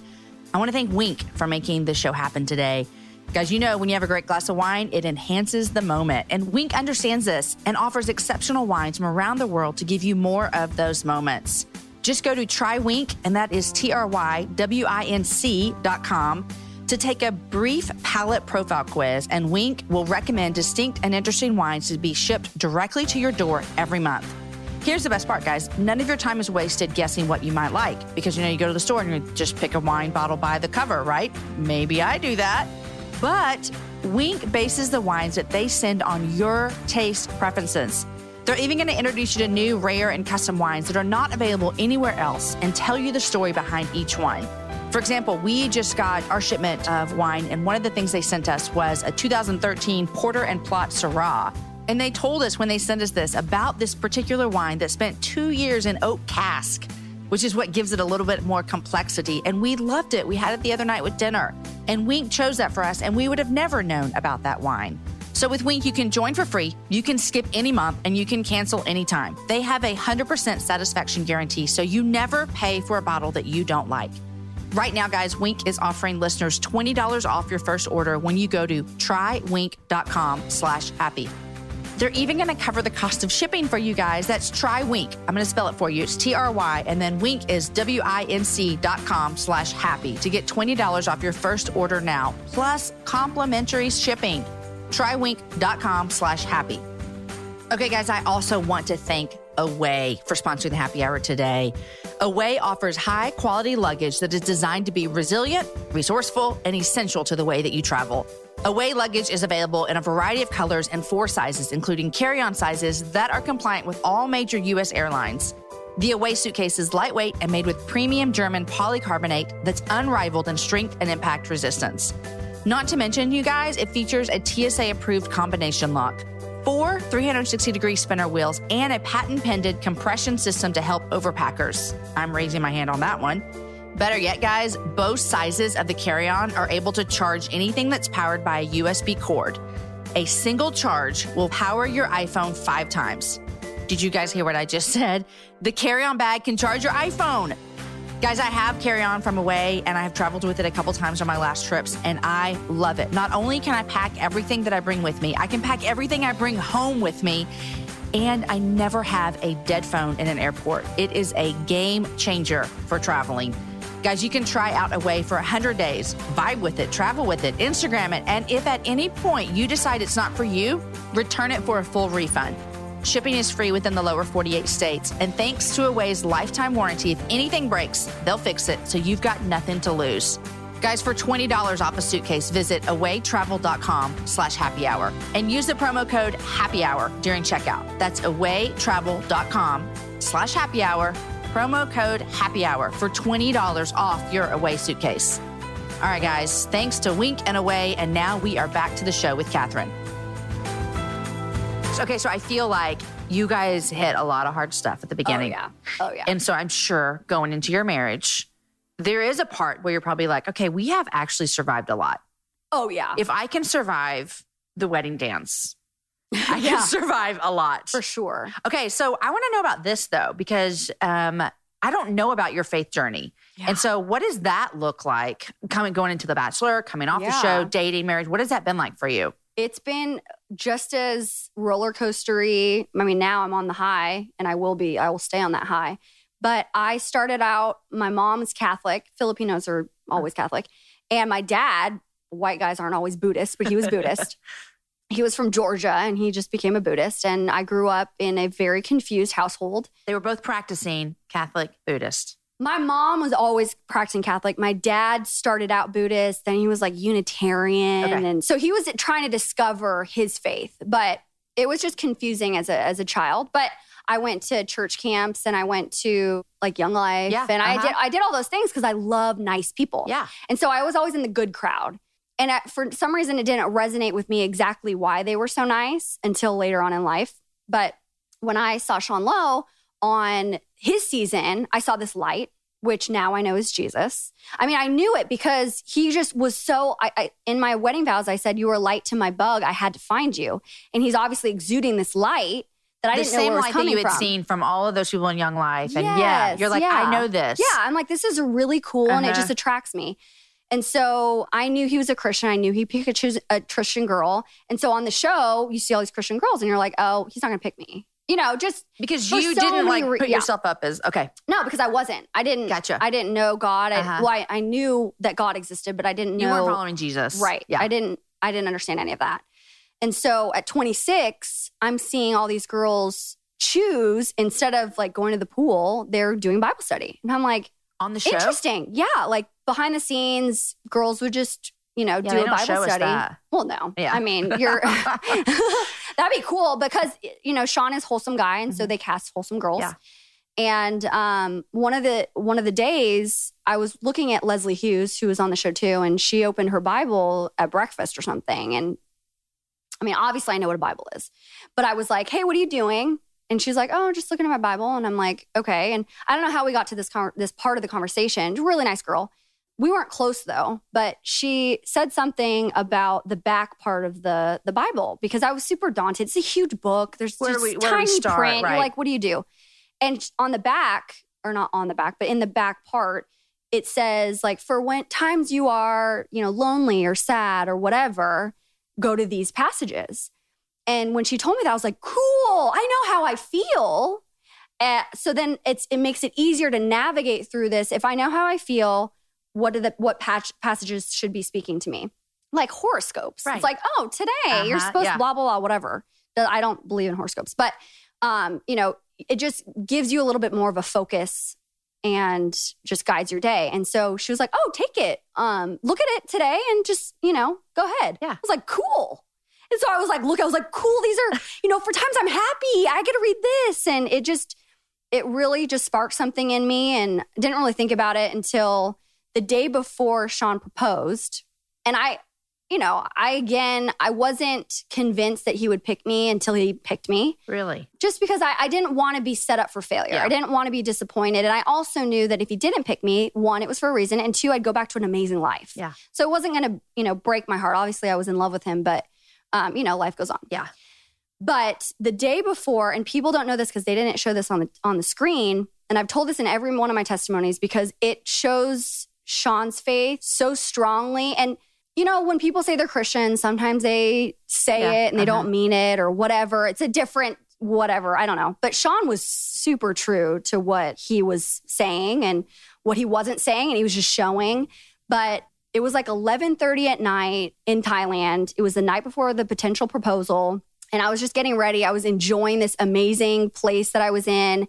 I want to thank Winc for making this show happen today. Guys, you know, when you have a great glass of wine, it enhances the moment. And Winc understands this and offers exceptional wines from around the world to give you more of those moments. Just go to TryWinc, and that is T R Y W I N C dot com to take a brief palate profile quiz, and Winc will recommend distinct and interesting wines to be shipped directly to your door every month. Here's the best part, guys. None of your time is wasted guessing what you might like because you know you go to the store and you just pick a wine bottle by the cover, right? Maybe I do that. But Winc bases the wines that they send on your taste preferences. They're even going to introduce you to new, rare, and custom wines that are not available anywhere else and tell you the story behind each one. For example, we just got our shipment of wine, and one of the things they sent us was a 2013 Porter and Plot Syrah. And they told us when they sent us this about this particular wine that spent two years in oak cask, which is what gives it a little bit more complexity. And we loved it. We had it the other night with dinner. And Winc chose that for us, and we would have never known about that wine. So with Winc, you can join for free, you can skip any month, and you can cancel anytime. They have a 100% satisfaction guarantee, so you never pay for a bottle that you don't like. Right now, guys, Winc is offering listeners $20 off your first order when you go to trywinc.com slash happy. They're even going to cover the cost of shipping for you guys. That's Try Winc. I'm going to spell it for you. It's T-R-Y, and then Winc is W-I-N-C dot com slash happy to get $20 off your first order now, plus complimentary shipping. TryWinc.com slash happy. Okay, guys, I also want to thank Away for sponsoring the happy hour today. Away offers high quality luggage that is designed to be resilient, resourceful, and essential to the way that you travel. Away luggage is available in a variety of colors and four sizes, including carry on sizes that are compliant with all major U.S. airlines. The Away suitcase is lightweight and made with premium German polycarbonate that's unrivaled in strength and impact resistance. Not to mention, you guys, it features a TSA approved combination lock, four 360 degree spinner wheels, and a patent pending compression system to help overpackers. I'm raising my hand on that one. Better yet, guys, both sizes of the carry on are able to charge anything that's powered by a USB cord. A single charge will power your iPhone five times. Did you guys hear what I just said? The carry on bag can charge your iPhone. Guys, I have carry on from away and I have traveled with it a couple times on my last trips and I love it. Not only can I pack everything that I bring with me, I can pack everything I bring home with me. And I never have a dead phone in an airport. It is a game changer for traveling. Guys, you can try out Away for 100 days, vibe with it, travel with it, Instagram it, and if at any point you decide it's not for you, return it for a full refund. Shipping is free within the lower 48 states. And thanks to Away's lifetime warranty, if anything breaks, they'll fix it, so you've got nothing to lose. Guys, for $20 off a suitcase, visit awaytravel.com slash happy hour and use the promo code happy hour during checkout. That's awaytravel.com slash happy hour, promo code happy hour for $20 off your away suitcase. All right, guys, thanks to Winc and Away. And now we are back to the show with Catherine. Okay, so I feel like you guys hit a lot of hard stuff at the oh, beginning. Oh, yeah. Oh, yeah. And so I'm sure going into your marriage, there is a part where you're probably like, okay, we have actually survived a lot. oh, yeah. If I can survive the wedding dance, I can Yeah. survive a lot. For sure. Okay, so I want to know about this though, because um, I don't know about your faith journey. Yeah. And so, what does that look like coming going into The Bachelor, coming off the show, dating, marriage? What has that been like for you? It's been just as roller coastery. I mean, now I'm on the high and I will be, I will stay on that high. But I started out, my mom's Catholic, Filipinos are always Catholic. And my dad, white guys aren't always Buddhist, but he was Buddhist. he was from Georgia and he just became a Buddhist. And I grew up in a very confused household. They were both practicing Catholic, Buddhist. My mom was always practicing Catholic. My dad started out Buddhist, then he was like Unitarian, Okay. and so he was trying to discover his faith. But it was just confusing as a as a child. But I went to church camps and I went to like Young Life, Yeah, and I uh-huh. did I did all those things because I love nice people. Yeah. And so I was always in the good crowd. And for some reason, it didn't resonate with me exactly why they were so nice until later on in life. But when I saw Sean Lowe on his season, I saw this light, which now I know is Jesus. I mean, I knew it because he just was so. I, I in my wedding vows, I said, "You were a light to my bug. I had to find you." And he's obviously exuding this light that I the didn't know same where it was light that you had from. seen from all of those people in Young Life. And yeah, Yes, you're like, yeah. I know this. Yeah, I'm like, this is really cool and it Uh-huh. just attracts me. And so I knew he was a Christian. I knew he picked a, Christian girl. And so on the show, you see all these Christian girls and you're like, oh, he's not going to pick me. You know, just Because you so didn't like re- put yeah. yourself up as, okay. no, because I wasn't. I didn't. Gotcha. I didn't know God. I, Uh-huh. well, I, I knew that God existed, but I didn't know. You weren't following Jesus. Right. Yeah. I didn't I didn't understand any of that. And so at 26, I'm seeing all these girls choose instead of like going to the pool, they're doing Bible study. And I'm like, On the show? interesting. Yeah, like behind the scenes, girls would just, you know, Yeah, do a Bible study. Well, no. Yeah. I mean, you're that'd be cool because you know, Sean is a wholesome guy and so they cast wholesome girls. Mm-hmm. Yeah. And um, one of the one of the days, I was looking at Leslie Hughes, who was on the show too, and she opened her Bible at breakfast or something. And I mean, obviously, I know what a Bible is, but I was like, "Hey, what are you doing?" And she's like, "Oh, just looking at my Bible." And I'm like, "Okay." And I don't know how we got to this con- this part of the conversation. Really nice girl. We weren't close though, but she said something about the back part of the the Bible because I was super daunted. It's a huge book. There's Where just we- tiny start? print. Right. You're like, "What do you do?" And on the back, or not on the back, but in the back part, it says like for when times you are, you know, lonely or sad or whatever, go to these passages. And when she told me that, I was like, cool, I know how I feel. Uh, so then it's it makes it easier to navigate through this. If I know how I feel, what are the what patch, passages should be speaking to me? Like horoscopes. Right. It's like, oh, today you're Uh-huh, supposed yeah. to blah blah blah, whatever. I don't believe in horoscopes, but um, you know, it just gives you a little bit more of a focus and just guides your day. And so she was like, "Oh, take it. Um, look at it today and just, you know, go ahead." Yeah. I was like, "Cool." And so I was like, "Look, I was like, cool. These are, you know, for times I'm happy. I get to read this." And it just it really just sparked something in me and didn't really think about it until the day before Sean proposed. And I you know, I again, I wasn't convinced that he would pick me until he picked me Really? just because I, I didn't want to be set up for failure. Yeah. I didn't want to be disappointed. And I also knew that if he didn't pick me, one, it was for a reason. And two, I'd go back to an amazing life. Yeah. So it wasn't going to, you know, break my heart. Obviously, I was in love with him, but, um, you know, life goes on. Yeah. But the day before, and people don't know this because they didn't show this on the on the screen, and I've told this in every one of my testimonies because it shows Sean's faith so strongly. And you know, when people say they're Christian, sometimes they say Yeah, it and they uh-huh. don't mean it or whatever. It's a different whatever. I don't know. But Sean was super true to what he was saying and what he wasn't saying, and he was just showing. But it was like 11:30 at night in Thailand. It was the night before the potential proposal, and I was just getting ready. I was enjoying this amazing place that I was in.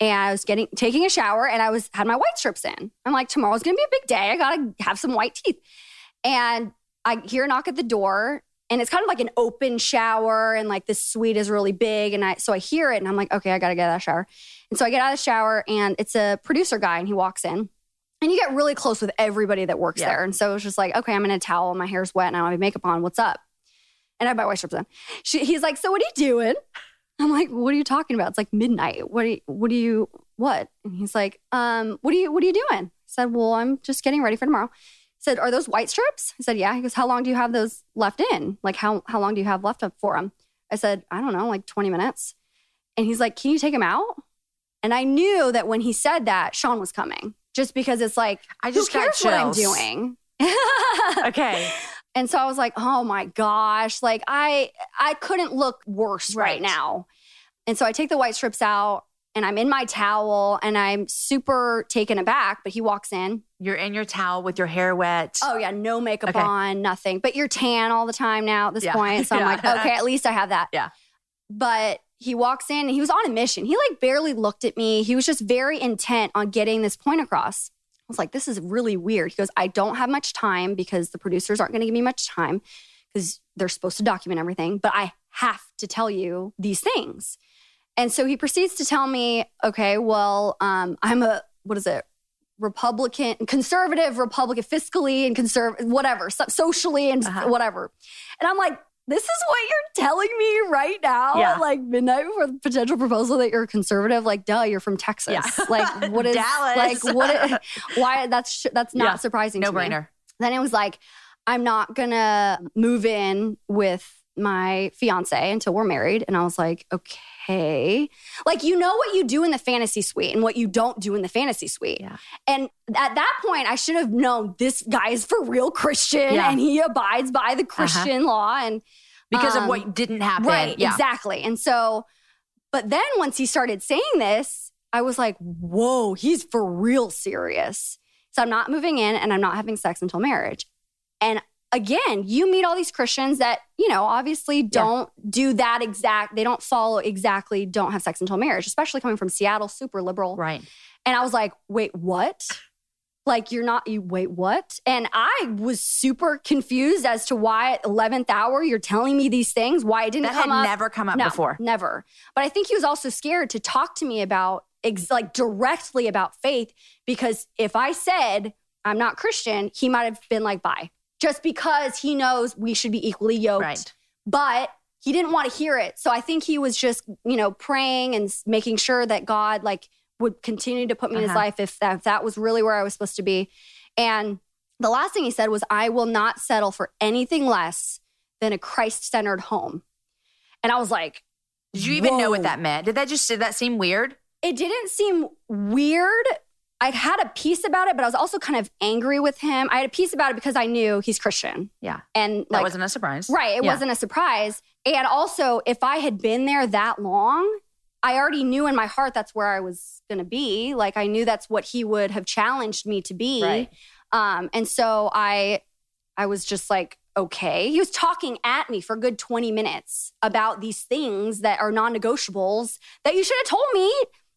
And I was getting taking a shower and I was had my white strips in. I'm like, tomorrow's gonna be a big day. I gotta have some white teeth. And I hear a knock at the door, and it's kind of like an open shower, and like this suite is really big. And I so I hear it, and I'm like, okay, I gotta get out of the shower. And so I get out of the shower, and it's a producer guy, and he walks in. And you get really close with everybody that works Yeah. there. And so it was just like, okay, I'm in a towel, my hair's wet, and I don't have makeup on. What's up? And I have my white strips on. She, he's like, so what are you doing? I'm like, what are you talking about? It's like midnight. What are you, what do you, what? And he's like, um, what are you, what are you doing? I said, well, I'm just getting ready for tomorrow. He said, are those white strips? I said, yeah. He goes, how long do you have those left in? Like, how, how long do you have left up for them? I said, I don't know, like 20 minutes. And he's like, can you take them out? And I knew that when he said that, Sean was coming just because it's like, I who just got cares what I'm doing? Okay. And so I was like, oh my gosh, like I I couldn't look worse right, Right. now. And so I take the white strips out and I'm in my towel and I'm super taken aback, but he walks in. You're in your towel with your hair wet. Oh yeah, no makeup Okay. on, nothing. But you're tan all the time now at this Yeah. point. So I'm like, okay, at least I have that. Yeah. But he walks in and he was on a mission. He like barely looked at me. He was just very intent on getting this point across. I was like, this is really weird. He goes, I don't have much time because the producers aren't going to give me much time because they're supposed to document everything, but I have to tell you these things. And so he proceeds to tell me, okay, well, um, I'm a, what is it? Republican, conservative, Republican, fiscally and conservative, whatever, so- socially and Uh-huh. whatever. And I'm like, this is what you're telling me right now, Yeah. like midnight before the potential proposal that you're conservative. Like, duh, you're from Texas. Yeah. Like, what is Dallas. like what? why? That's sh- that's not Yeah. surprising. no to me. brainer. Then it was like, I'm not gonna move in with my fiance until we're married. And I was like, okay. Like, you know what you do in the fantasy suite and what you don't do in the fantasy suite. Yeah. And at that point, I should have known this guy is for real Christian Yeah. Uh-huh. and he abides by the Christian law. And Because of Um, what didn't happen. Right, Yeah. exactly. And so, but then once he started saying this, I was like, whoa, he's for real serious. So I'm not moving in and I'm not having sex until marriage. And again, you meet all these Christians that, you know, obviously don't do that exact, they don't follow exactly, don't have sex until marriage, especially coming from Seattle, super liberal. Right. And I was like, wait, what? Like you're not you wait, what? And I was super confused as to why at 11th hour you're telling me these things, why it didn't That had come up. never come up no, before. Never. But I think he was also scared to talk to me about ex- like directly about faith because if I said I'm not Christian, he might have been like, bye. Just because he knows we should be equally yoked. Right. But he didn't want to hear it. So I think he was just, you know, praying and making sure that God like would continue to put me in his Uh-huh. life if that, if that was really where I was supposed to be. And the last thing he said was, I will not settle for anything less than a Christ centered home. And I was like, Did you even know what that meant? Did that just did that seem weird? it didn't seem weird I had a piece about it, but I was also kind of angry with him. I had a piece about it because I knew he's Christian. Yeah. And That like, wasn't a surprise. right, it Yeah. wasn't a surprise. And also, if I had been there that long, I already knew in my heart that's where I was going to be. Like, I knew that's what he would have challenged me to be. Right. Um, and so I, I was just like, okay. He was talking at me for a good 20 minutes about these things that are non negotiables that you should have told me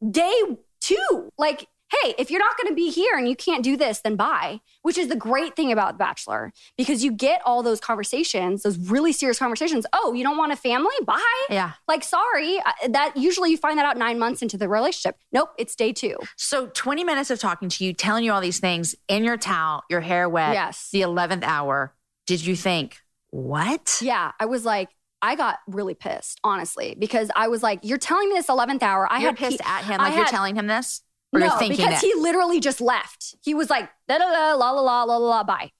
day two. Like, hey, if you're not going to be here and you can't do this, then bye. Which is the great thing about The Bachelor because you get all those conversations, those really serious conversations. Oh, you don't want a family? Bye. Yeah. Like, sorry. Uh, That usually you find that out nine months into the relationship. Nope, it's day two. So 20 minutes of talking to you, telling you all these things in your towel, your hair wet. Yes. The 11th hour. Did you think, what? Yeah, I was like, I got really pissed, honestly, because I was like, "You're telling me this eleventh hour." I You're had pe- pissed at him I like you're had- telling him this? Or no, because he literally just left. He was like, da da da, la la la la la la, bye.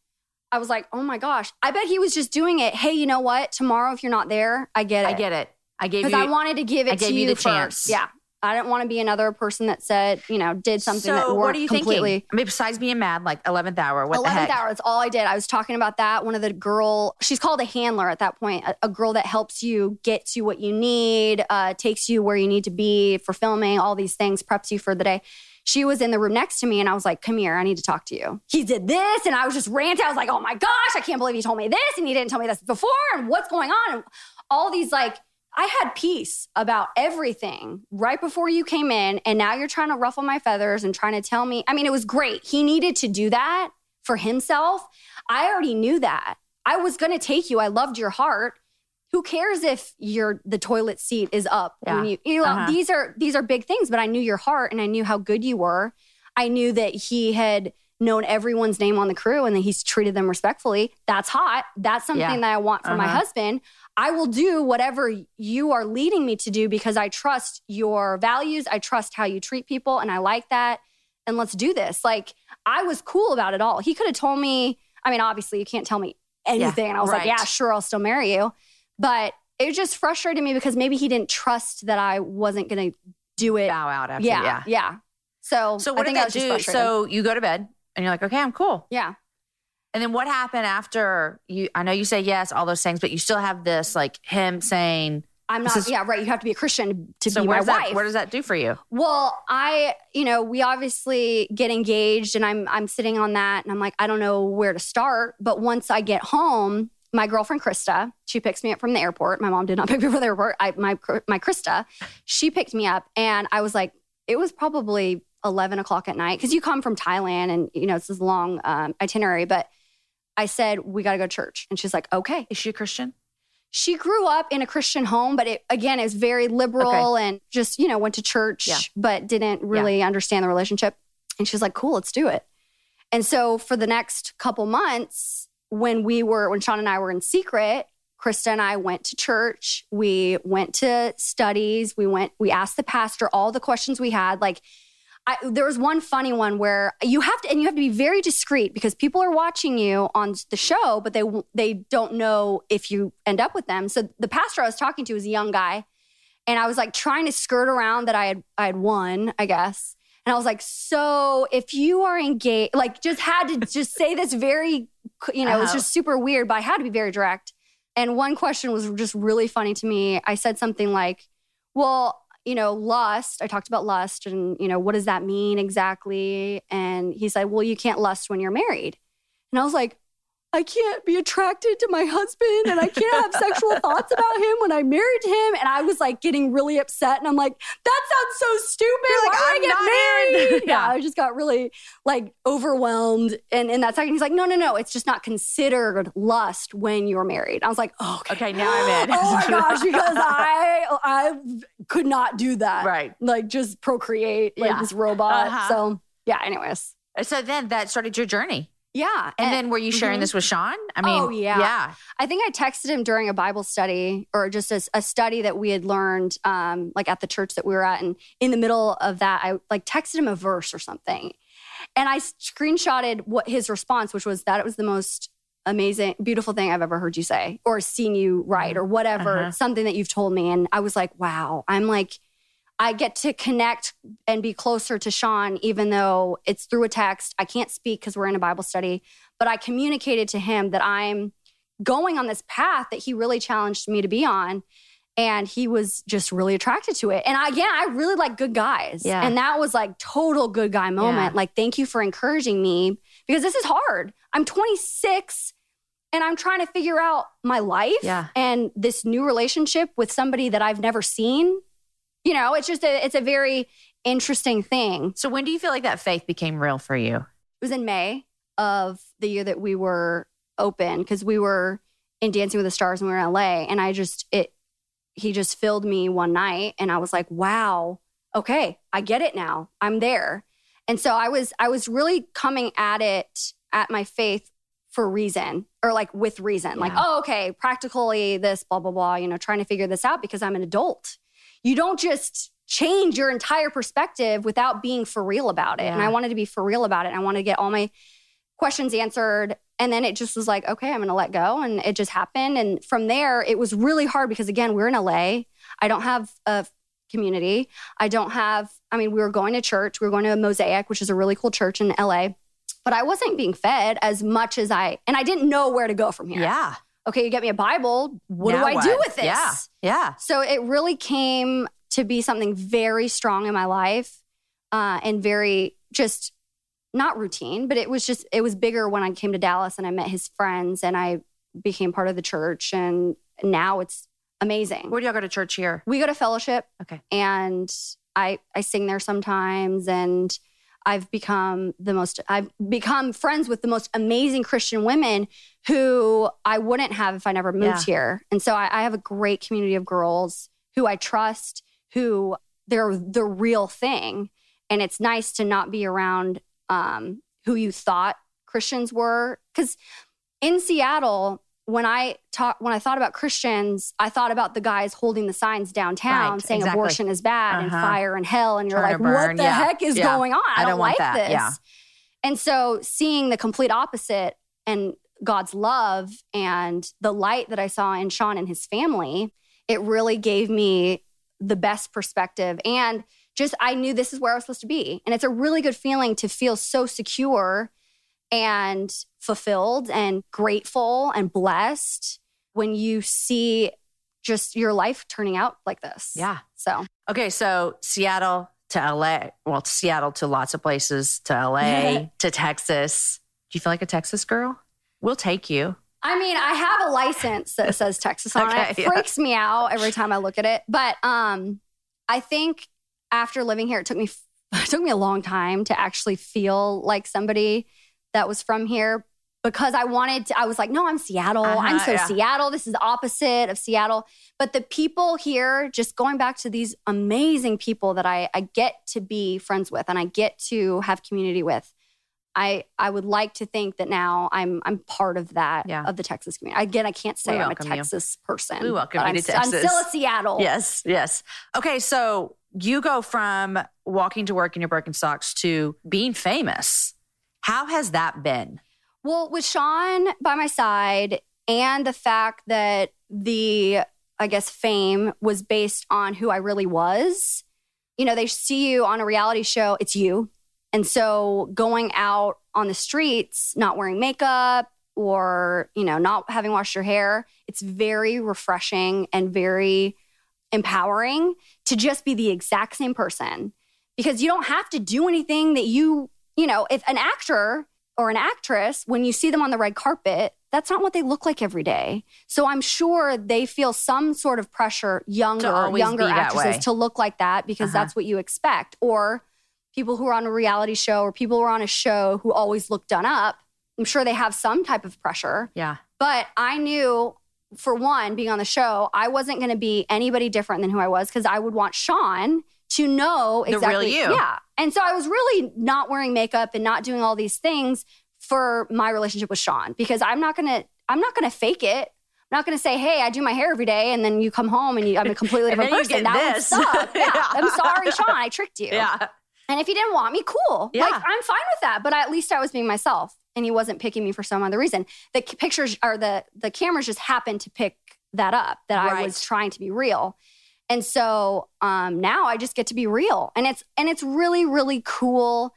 I was like, oh my gosh. I bet he was just doing it. Hey, you know what? Tomorrow, if you're not there, I get it. I get it. I gave you because I wanted to give it I gave to you you, the first. chance. Yeah, I didn't want to be another person that said, you know, did something so that weren't what are you completely. thinking? I mean, besides being mad, like 11th hour, what the heck? 11th hour, that's all I did. I was talking about that. One of the girl, she's called a handler at that point, a, a girl that helps you get to what you need, uh, takes you where you need to be for filming, all these things, preps you for the day. She was in the room next to me and I was like, come here, I need to talk to you. He did this and I was just ranting. I was like, oh my gosh, I can't believe he told me this and he didn't tell me this before and what's going on? And all these like, I had peace about everything right before you came in, and now you're trying to ruffle my feathers and trying to tell me. I mean, it was great. He needed to do that for himself. I already knew that. I was going to take you. I loved your heart. Who cares if your the toilet seat is up when Yeah. you you know Uh-huh. these are these are big things, but I knew your heart and I knew how good you were. I knew that he had known everyone's name on the crew and that he's treated them respectfully. That's hot. That's something Yeah. that I want for my Uh-huh. husband. I will do whatever you are leading me to do because I trust your values. I trust how you treat people and I like that. And let's do this. Like I was cool about it all. He could have told me, I mean, obviously you can't tell me anything. and I was right. like, yeah, sure, I'll still marry you. But it just frustrated me because maybe he didn't trust that I wasn't going to do it. Bow out after. yeah, Yeah. yeah. So, So I what did I that was do? So you go to bed and you're like, okay, I'm cool. yeah. And then what happened after you? I know you say yes, all those things, but you still have this like him saying. I'm not, is- yeah, right. You have to be a Christian to so be my that? wife. What does that do for you? Well, I, you know, we obviously get engaged and I'm I'm sitting on that and I'm like, I don't know where to start. But once I get home, my girlfriend Krista, she picks me up from the airport. My mom did not pick me up from the airport. I my my Krista, she picked me up and I was like, it was probably 11 o'clock at night because you come from Thailand and you know it's this long um, itinerary. But I said we got to go to church, and she's like, okay. Is she a Christian? She grew up in a Christian home, but it again is very liberal and just, you know, went to church, Yeah. but didn't really understand the relationship. And she's like, cool, let's do it. And so for the next couple months, when we were, when Sean and I were in secret, Krista and I went to church. We went to studies. We went, we asked the pastor all the questions we had. Like, I, there was one funny one where you have to, and you have to be very discreet because people are watching you on the show, but they they don't know if you end up with them. So the pastor I was talking to was a young guy, and I was like trying to skirt around that I had I had won, I guess. And I was like, so if you are engaged, like just had to just say this very, you know, it was Uh-huh. just super weird, but I had to be very direct. And one question was just really funny to me. I said something like, well, you know, lust. I talked about lust and, you know, what does that mean exactly? And he said, well, you can't lust when you're married. And I was like, I can't be attracted to my husband and I can't have sexual thoughts about him when I'm married him. And I was like getting really upset. And I'm like, that sounds so stupid. You're like, Why "I'm I get married." yeah. Yeah. I just got really like overwhelmed. And in that second, he's like, no, no, no. It's just not considered lust when you're married. I was like, oh, okay. Okay, now I'm in. oh my gosh, because I I could not do that. Right. Like just procreate like Yeah. this robot. Uh-huh. So yeah, anyways. So then that started your journey. Yeah. And then were you sharing Mhm. this with Sean? I mean, Oh, yeah. Yeah. I think I texted him during a Bible study or just a, a study that we had learned, um, like at the church that we were at. And in the middle of that, I like texted him a verse or something. And I screenshotted what his response, which was that it was the most amazing, beautiful thing I've ever heard you say or seen you write or whatever, Uh-huh. something that you've told me. And I was like, wow, I'm like, I get to connect and be closer to Sean, even though it's through a text. I can't speak because we're in a Bible study, but I communicated to him that I'm going on this path that he really challenged me to be on. And he was just really attracted to it. And I, again, I really like good guys. Yeah. And that was like total good guy moment. Yeah. Like, thank you for encouraging me because this is hard. I'm 26 and I'm trying to figure out my life Yeah. and this new relationship with somebody that I've never seen. You know, it's just a it's a very interesting thing. So when do you feel like that faith became real for you? It was in May of the year that we were open because we were in Dancing with the Stars and we were in LA. And I just, it, he just filled me one night and I was like, wow, okay, I get it now. I'm there. And so I was, I was really coming at it at my faith for reason or like with reason. Like, oh, okay, practically this, blah, blah, blah, you know, trying to figure this out because I'm an adult. You don't just change your entire perspective without being for real about it. And I wanted to be for real about it. I wanted to get all my questions answered. And then it just was like, okay, I'm going to let go. And it just happened. And from there, it was really hard because, again, we're in LA. I don't have a community. I don't have, I mean, we were going to church. We were going to a Mosaic, which is a really cool church in LA. But I wasn't being fed as much as I, and I didn't know where to go from here. Yeah. Okay, you get me a Bible. What Now do I do with this? Yeah. Yeah. So it really came to be something very strong in my life uh, and very just not routine, but it was just, it was bigger when I came to Dallas and I met his friends and I became part of the church. And now it's amazing. Where do y'all go to church here? We go to fellowship Okay. and I, I sing there sometimes and I've become the most I've become friends with the most amazing Christian women who I wouldn't have if I never moved Yeah. here. And so I, I have a great community of girls who I trust, who they're the real thing. And it's nice to not be around um, who you thought Christians were. Because in Seattle, when I talk, when I thought about Christians, I thought about the guys holding the signs downtown Right, saying exactly. abortion is bad and Uh-huh. fire and hell, and you're Turn like, burn, what the yeah, heck is yeah. going on? I, I don't, don't like that, this. yeah. And so seeing the complete opposite and God's love and the light that I saw in Sean and his family, it really gave me the best perspective. And just, I knew this is where I was supposed to be. And it's a really good feeling to feel so secure and fulfilled and grateful and blessed when you see just your life turning out like this. Yeah. So, Okay. So Seattle to LA. Well, Seattle to lots of places to LA to Texas. Do you feel like a Texas girl? We'll take you. I mean, I have a license that says Texas on Okay, it. It yeah. freaks me out every time I look at it. But um, I think after living here, it took me it took me a long time to actually feel like somebody that was from here because I wanted to, I was like, no, I'm Seattle. I'm Uh-huh, so yeah. Seattle. This is the opposite of Seattle. But the people here, just going back to these amazing people that I, I get to be friends with and I get to have community with. I, I would like to think that now I'm I'm part of that Yeah. of the Texas community. Again, I can't say We I'm a welcome you. Texas person. We welcome you I'm, to s- I'm still a Seattle. Yes. Yes. Okay. So you go from walking to work in your Birkenstocks to being famous. How has that been? Well, with Sean by my side and the fact that the, I guess, fame was based on who I really was, you know, they see you on a reality show, it's you. And so going out on the streets, not wearing makeup or, you know, not having washed your hair, it's very refreshing and very empowering to just be the exact same person because you don't have to do anything that you, you know, if an actor or an actress, when you see them on the red carpet, that's not what they look like every day. So I'm sure they feel some sort of pressure, younger, younger actresses to look like that because Uh-huh. that's what you expect. Or people who are on a reality show or people who are on a show who always look done up. I'm sure they have some type of pressure. Yeah. But I knew, for one, being on the show, I wasn't going to be anybody different than who I was because I would want Sean to know The real exactly. you. Yeah. And so I was really not wearing makeup and not doing all these things for my relationship with Sean because I'm not to, I'm not to fake it. I'm not to say, hey, I do my hair every day. And then you come home and you, I'm a completely different person. That would suck. Yeah. Yeah. I'm sorry, Sean. I tricked you. Yeah. And if he didn't want me, cool. Yeah. Like I'm fine with that. But at least I was being myself, and he wasn't picking me for some other reason. The pictures or the the cameras just happened to pick that up that I was trying to be real. And so um, now I just get to be real, and it's and it's really really cool.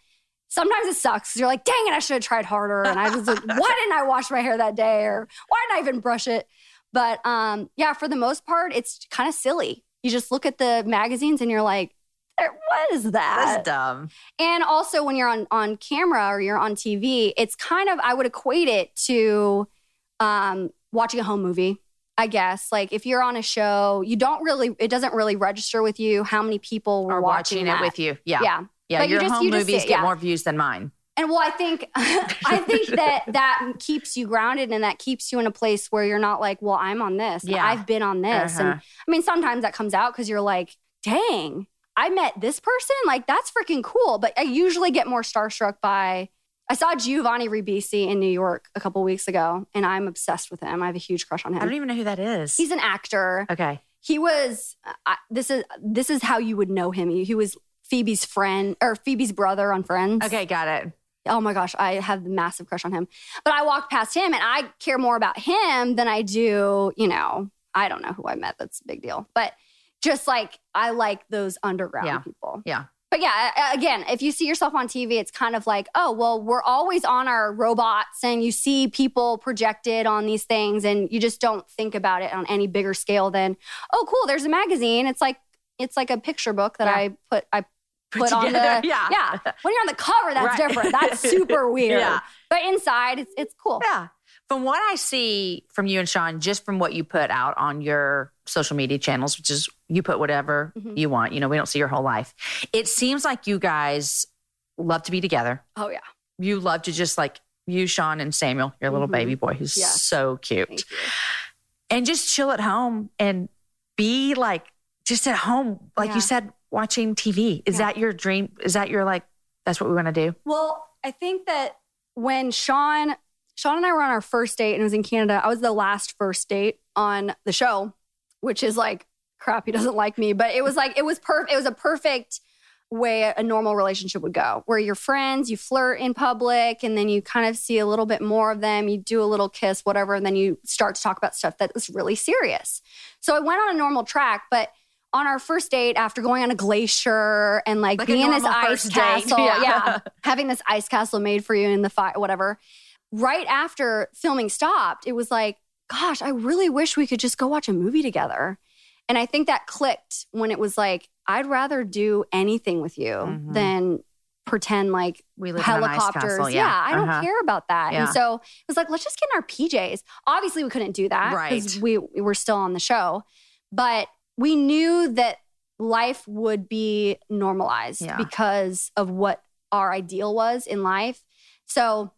Sometimes it sucks. You're like, dang it, I should have tried harder, and I was like, why didn't I wash my hair that day, or why didn't I even brush it? But um, yeah, for the most part, it's kind of silly. You just look at the magazines and you're like, "There- what is that? That's dumb. And also when you're on on camera or you're on TV, it's kind of I would equate it to um, watching a home movie. I guess like if you're on a show, you don't really it doesn't really register with you how many people were Or watching, that. it with you. Yeah. Yeah. Yeah. But you your just- home movies get yeah. more views than mine. And well, I think I think that that keeps you grounded and that keeps you in a place where you're not like, well, I'm on this. Yeah. I've been on this. Uh-huh. And I mean, sometimes that comes out because you're like, dang, I met this person. Like that's freaking cool. But I usually get more starstruck by. I saw Giovanni Ribisi in New York a couple weeks ago, and I'm obsessed with him. I have a huge crush on him. I don't even know who that is. He's an actor. okay. He was. I, this is this is how you would know him. He, he was Phoebe's friend or Phoebe's brother on Friends. Okay. Got it. Oh my gosh, I have a massive crush on him. But I walked past him and I care more about him than I do, you know, I don't know who I met. That's a big deal. But just like I like those underground Yeah. people. Yeah. But yeah, again, if you see yourself on TV, it's kind of like, oh, well, we're always on our robots and you see people projected on these things and you just don't think about it on any bigger scale than, oh, cool, there's a magazine. It's like, it's like a picture book that Yeah. I put, I put on together, the, yeah. yeah. When you're on the cover, that's Right. different. That's super weird. Yeah. But inside, it's it's cool. Yeah. From what I see from you and Sean, just from what you put out on your social media channels, which is you put whatever Mhm. you want, you know, we don't see your whole life. It seems like you guys love to be together. Oh yeah. You love to just like you, Sean, and Samuel, your little Mhm. baby boy who's Yes. so cute, and just chill at home and be like just at home, like Yeah. you said, watching TV. Is Yeah. that your dream? Is that your like, that's what we want to do? Well, I think that when Sean Sean and I were on our first date and it was in Canada, I was the last first date on the show, which is like crap, he doesn't like me. But it was like it was perfect. It was a perfect way a normal relationship would go where you're friends you flirt in public and then you kind of see a little bit more of them you do a little kiss whatever and then you start to talk about stuff that was really serious so i went on a normal track but on our first date after going on a glacier and like, Like being in this ice castle yeah. yeah having this ice castle made for you in the fire whatever right after filming stopped it was like gosh i really wish we could just go watch a movie together and i think that clicked when it was like i'd rather do anything with you Mhm. than pretend like We live in an ice helicopters. castle. yeah. Yeah, I don't Uh-huh. care about that. Yeah. And so it was like, let's just get in our PJs. Obviously, we couldn't do that because Right. we, we were still on the show, but we knew that life would be normalized Yeah. because of what our ideal was in life. So,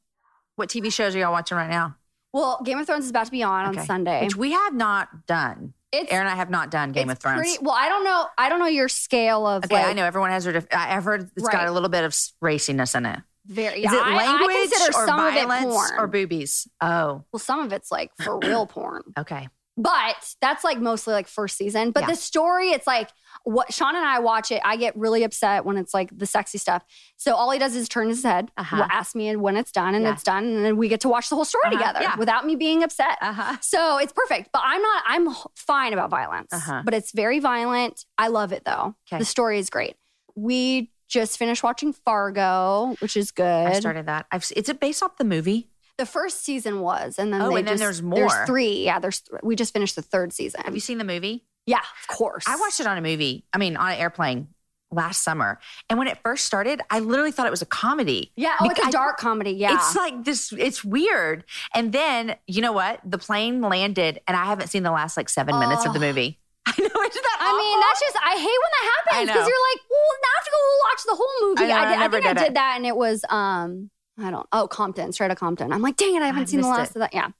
What TV shows are y'all watching right now? well, Game of Thrones is about to be on Okay. on Sunday. Which we have not done. It's Aaron and I have not done Game of Thrones. pretty- well, I don't know. I don't know your scale of okay, like I know everyone has their. I- I've heard it's got a little bit of raciness in it. very. Is it I- I language consider or some of it violence porn. or boobies? Oh, well, some of it's like for real porn. okay. But that's like mostly like first season. But Yeah. the story, it's like what Sean and I watch it. I get really upset when it's like the sexy stuff. So all he does is turn his head, Uh-huh. ask me when it's done, and Yeah. it's done, and then we get to watch the whole story Uh-huh. together Yeah. without me being upset. Uh huh. So it's perfect. But I'm not. I'm fine about violence. Uh-huh. But it's very violent. I love it though. Okay. The story is great. We just finished watching Fargo, which is good. I started that. I've. s- Is it based off the movie? the first season was, and then Oh, they and then just- there's more. There's three. Yeah, there's. Th- we just finished the third season. Have you seen the movie? Yeah, of course. I watched it on a movie. I mean, on an airplane last summer. And when it first started, I literally thought it was a comedy. Yeah. Oh, it's a dark comedy. Yeah. It's like this, it's weird. And then, you know what? The plane landed, and I haven't seen the last like seven minutes of the movie. I know, isn't that I mean, that's just I hate when that happens because you're like, well, now I have to go watch the whole movie. I know, I did, never think I did it. that, and it was um, I don't. Oh, Compton, straight to Compton. I'm like, dang it, I haven't I seen the last it. of that. Yeah,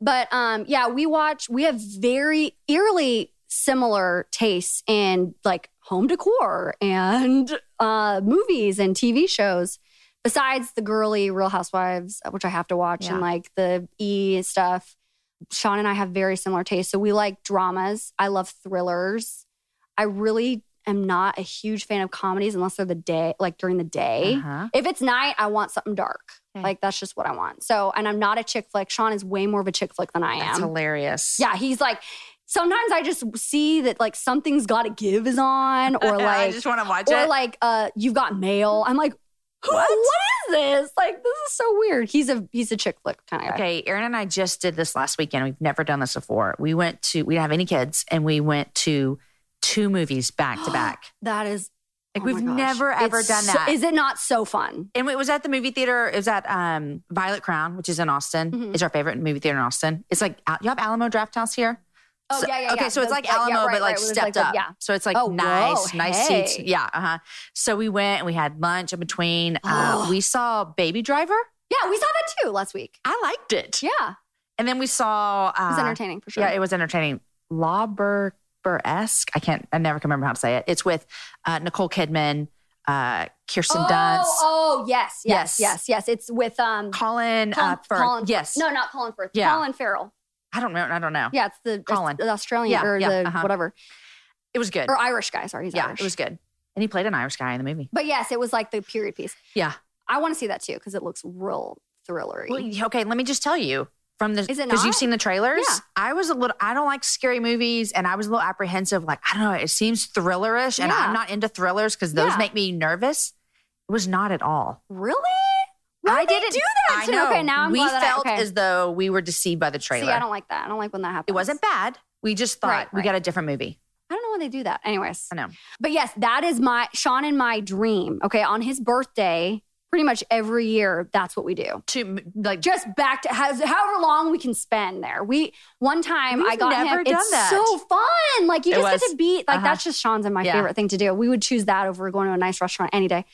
but um, yeah, we watch. We have very eerily similar tastes in like home decor and uh, movies and TV shows. Besides the girly Real Housewives, which I have to watch, Yeah. and like the E stuff. Sean and I have very similar tastes. So we like dramas. I love thrillers. I really am not a huge fan of comedies unless they're the day, like during the day. Uh-huh. If it's night, I want something dark. Okay. Like that's just what I want. So, and I'm not a chick flick. Sean is way more of a chick flick than I That's am. hilarious. Yeah, he's like sometimes I just see that like something's got to give is on, or like I just want to watch or it. like, uh, you've got mail. I'm like, who, What? what is this? Like, this is so weird. He's a he's a chick flick kind of guy. Okay, Aaron and I just did this last weekend. We've never done this before. We went to, we didn't have any kids, and we went to two movies back to back. That is Like oh we've never ever It's done so- that. is it not so fun? and it was at the movie theater. It was at um, Violet Crown, which is in Austin. Mhm. It's our favorite movie theater in Austin. It's like you have Alamo Drafthouse here. Oh, So- yeah, yeah, Okay, yeah. so it's like yeah, Alamo, right, but like right, stepped like the- up. yeah. So it's like Oh, nice, whoa, nice hey. seats. Yeah. Uh huh. So we went and we had lunch in between. Uh, Oh. we saw Baby Driver. Yeah, we saw that too last week. I liked it. Yeah, And then we saw. Uh, it was entertaining for sure. Yeah, it was entertaining. Lawburger-esque. I can't. I never can remember how to say it. It's with uh, Nicole Kidman, uh, Kirsten oh, Dunst, oh, yes, Yes. yes, yes, yes. It's with um Colin. Colin, uh, Firth. Colin yes. No, not Colin Firth. Yeah. Colin Farrell. I don't know. I don't know. Yeah, it's the Colin. the Australian Yeah, or yeah, the uh-huh. whatever It was good. or Irish guy. Sorry, he's yeah, Irish. it was good. And he played an Irish guy in the movie. But yes, it was like the period piece. Yeah. I want to see that too because it looks real thrillery. Well, okay, let me just tell you from the Is it because you've seen the trailers. Yeah. I was a little. I don't like scary movies, and I was a little apprehensive. Like I don't know, it seems thrillerish, and Yeah. I'm not into thrillers because those Yeah. make me nervous. It was not at all. really? Why I did didn't do that. I to know. Okay, now I'm we that I- felt okay. as though we were deceived by the trailer. See, I don't like that. I don't like when that happens. it wasn't bad. We just thought Right, we right. got a different movie. I don't know why they do that. Anyways, I know. But yes, that is my Sean and my dream. Okay, on his birthday, pretty much every year, that's what we do. To like Just back to has, however long we can spend there. We one time We've I got never him. done it's that. so fun. Like you It just get to beat. Like Uh-huh. that's just Sean's and my Yeah. favorite thing to do. We would choose that over going to a nice restaurant any day.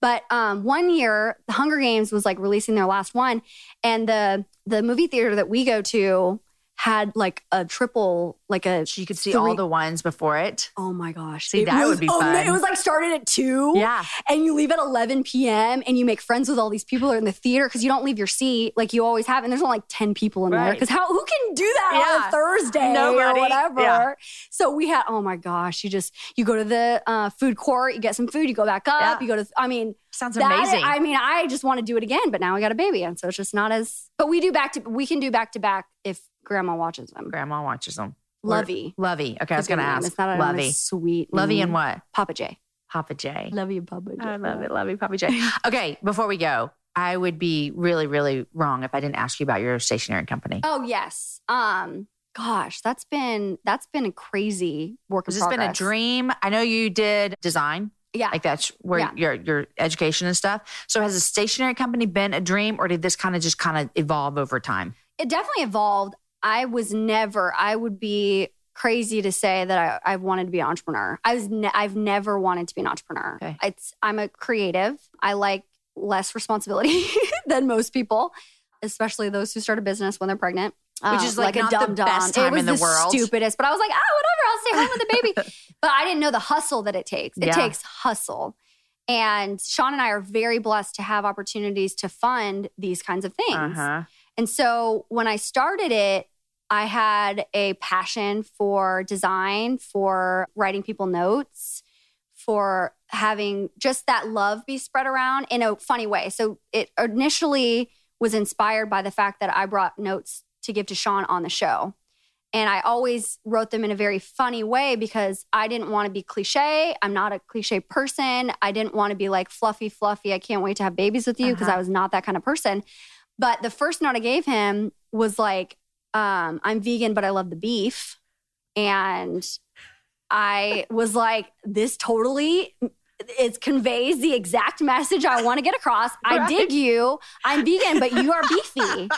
But um, one year, the Hunger Games was like releasing their last one, and the the movie theater that we go to had like a triple, like a you could see three- all the ones before it. Oh my gosh. See, It that was- would be oh, fun. It was like started at two. Yeah. And you leave at 11 p.m. and you make friends with all these people are in the theater because you don't leave your seat like you always have. And there's only like 10 people in there. Because how who can do that on a Thursday Nobody. or whatever? Yeah. So we had, oh my gosh, you just, you go to the uh, food court, you get some food, you go back up, Yeah. you go to, I mean, Sounds that- amazing. I mean, I just want to do it again, but now I got a baby. And so it's just not as, but we do back to, we can do back to back if grandma watches them. Grandma watches them. Lovey. Lovey. Okay, I was going to ask. It's not a Lovey. sweet. Lovey name. and what? Papa J. Papa J. Love you, Papa J. I love it. Love you, Papa J. Okay, before we go, I would be really, really wrong if I didn't ask you about your stationery company. Oh yes. Um. Gosh, that's been that's been a crazy work in Has this been a dream? I know you did design, Yeah. like that's where Yeah. your your education and stuff. So has a stationery company been a dream, or did this kind of just kind of evolve over time? it definitely evolved. I was never. I would be crazy to say that I, I wanted to be an entrepreneur. I was. Ne- I've never wanted to be an entrepreneur. Okay. It's. I'm a creative. I like less responsibility than most people, especially those who start a business when they're pregnant. Which Uh, is, like, a dumb the best It was in the world. Stupidest, but I was like, ah, whatever. I'll stay home with the baby. but I didn't know the hustle that it takes. It Yeah. takes hustle. And Sean and I are very blessed to have opportunities to fund these kinds of things. Uh-huh. And so when I started it, I had a passion for design, for writing people notes, for having just that love be spread around in a funny way. So it initially was inspired by the fact that I brought notes to give to Sean on the show. And I always wrote them in a very funny way because I didn't want to be cliche. I'm not a cliche person. I didn't want to be like fluffy, fluffy. I can't wait to have babies with you because Uh-huh. I was not that kind of person. But the first note I gave him was like, um, I'm vegan, but I love the beef. And I was like, this totally it conveys the exact message I want to get across. I dig you. I'm vegan, but you are beefy.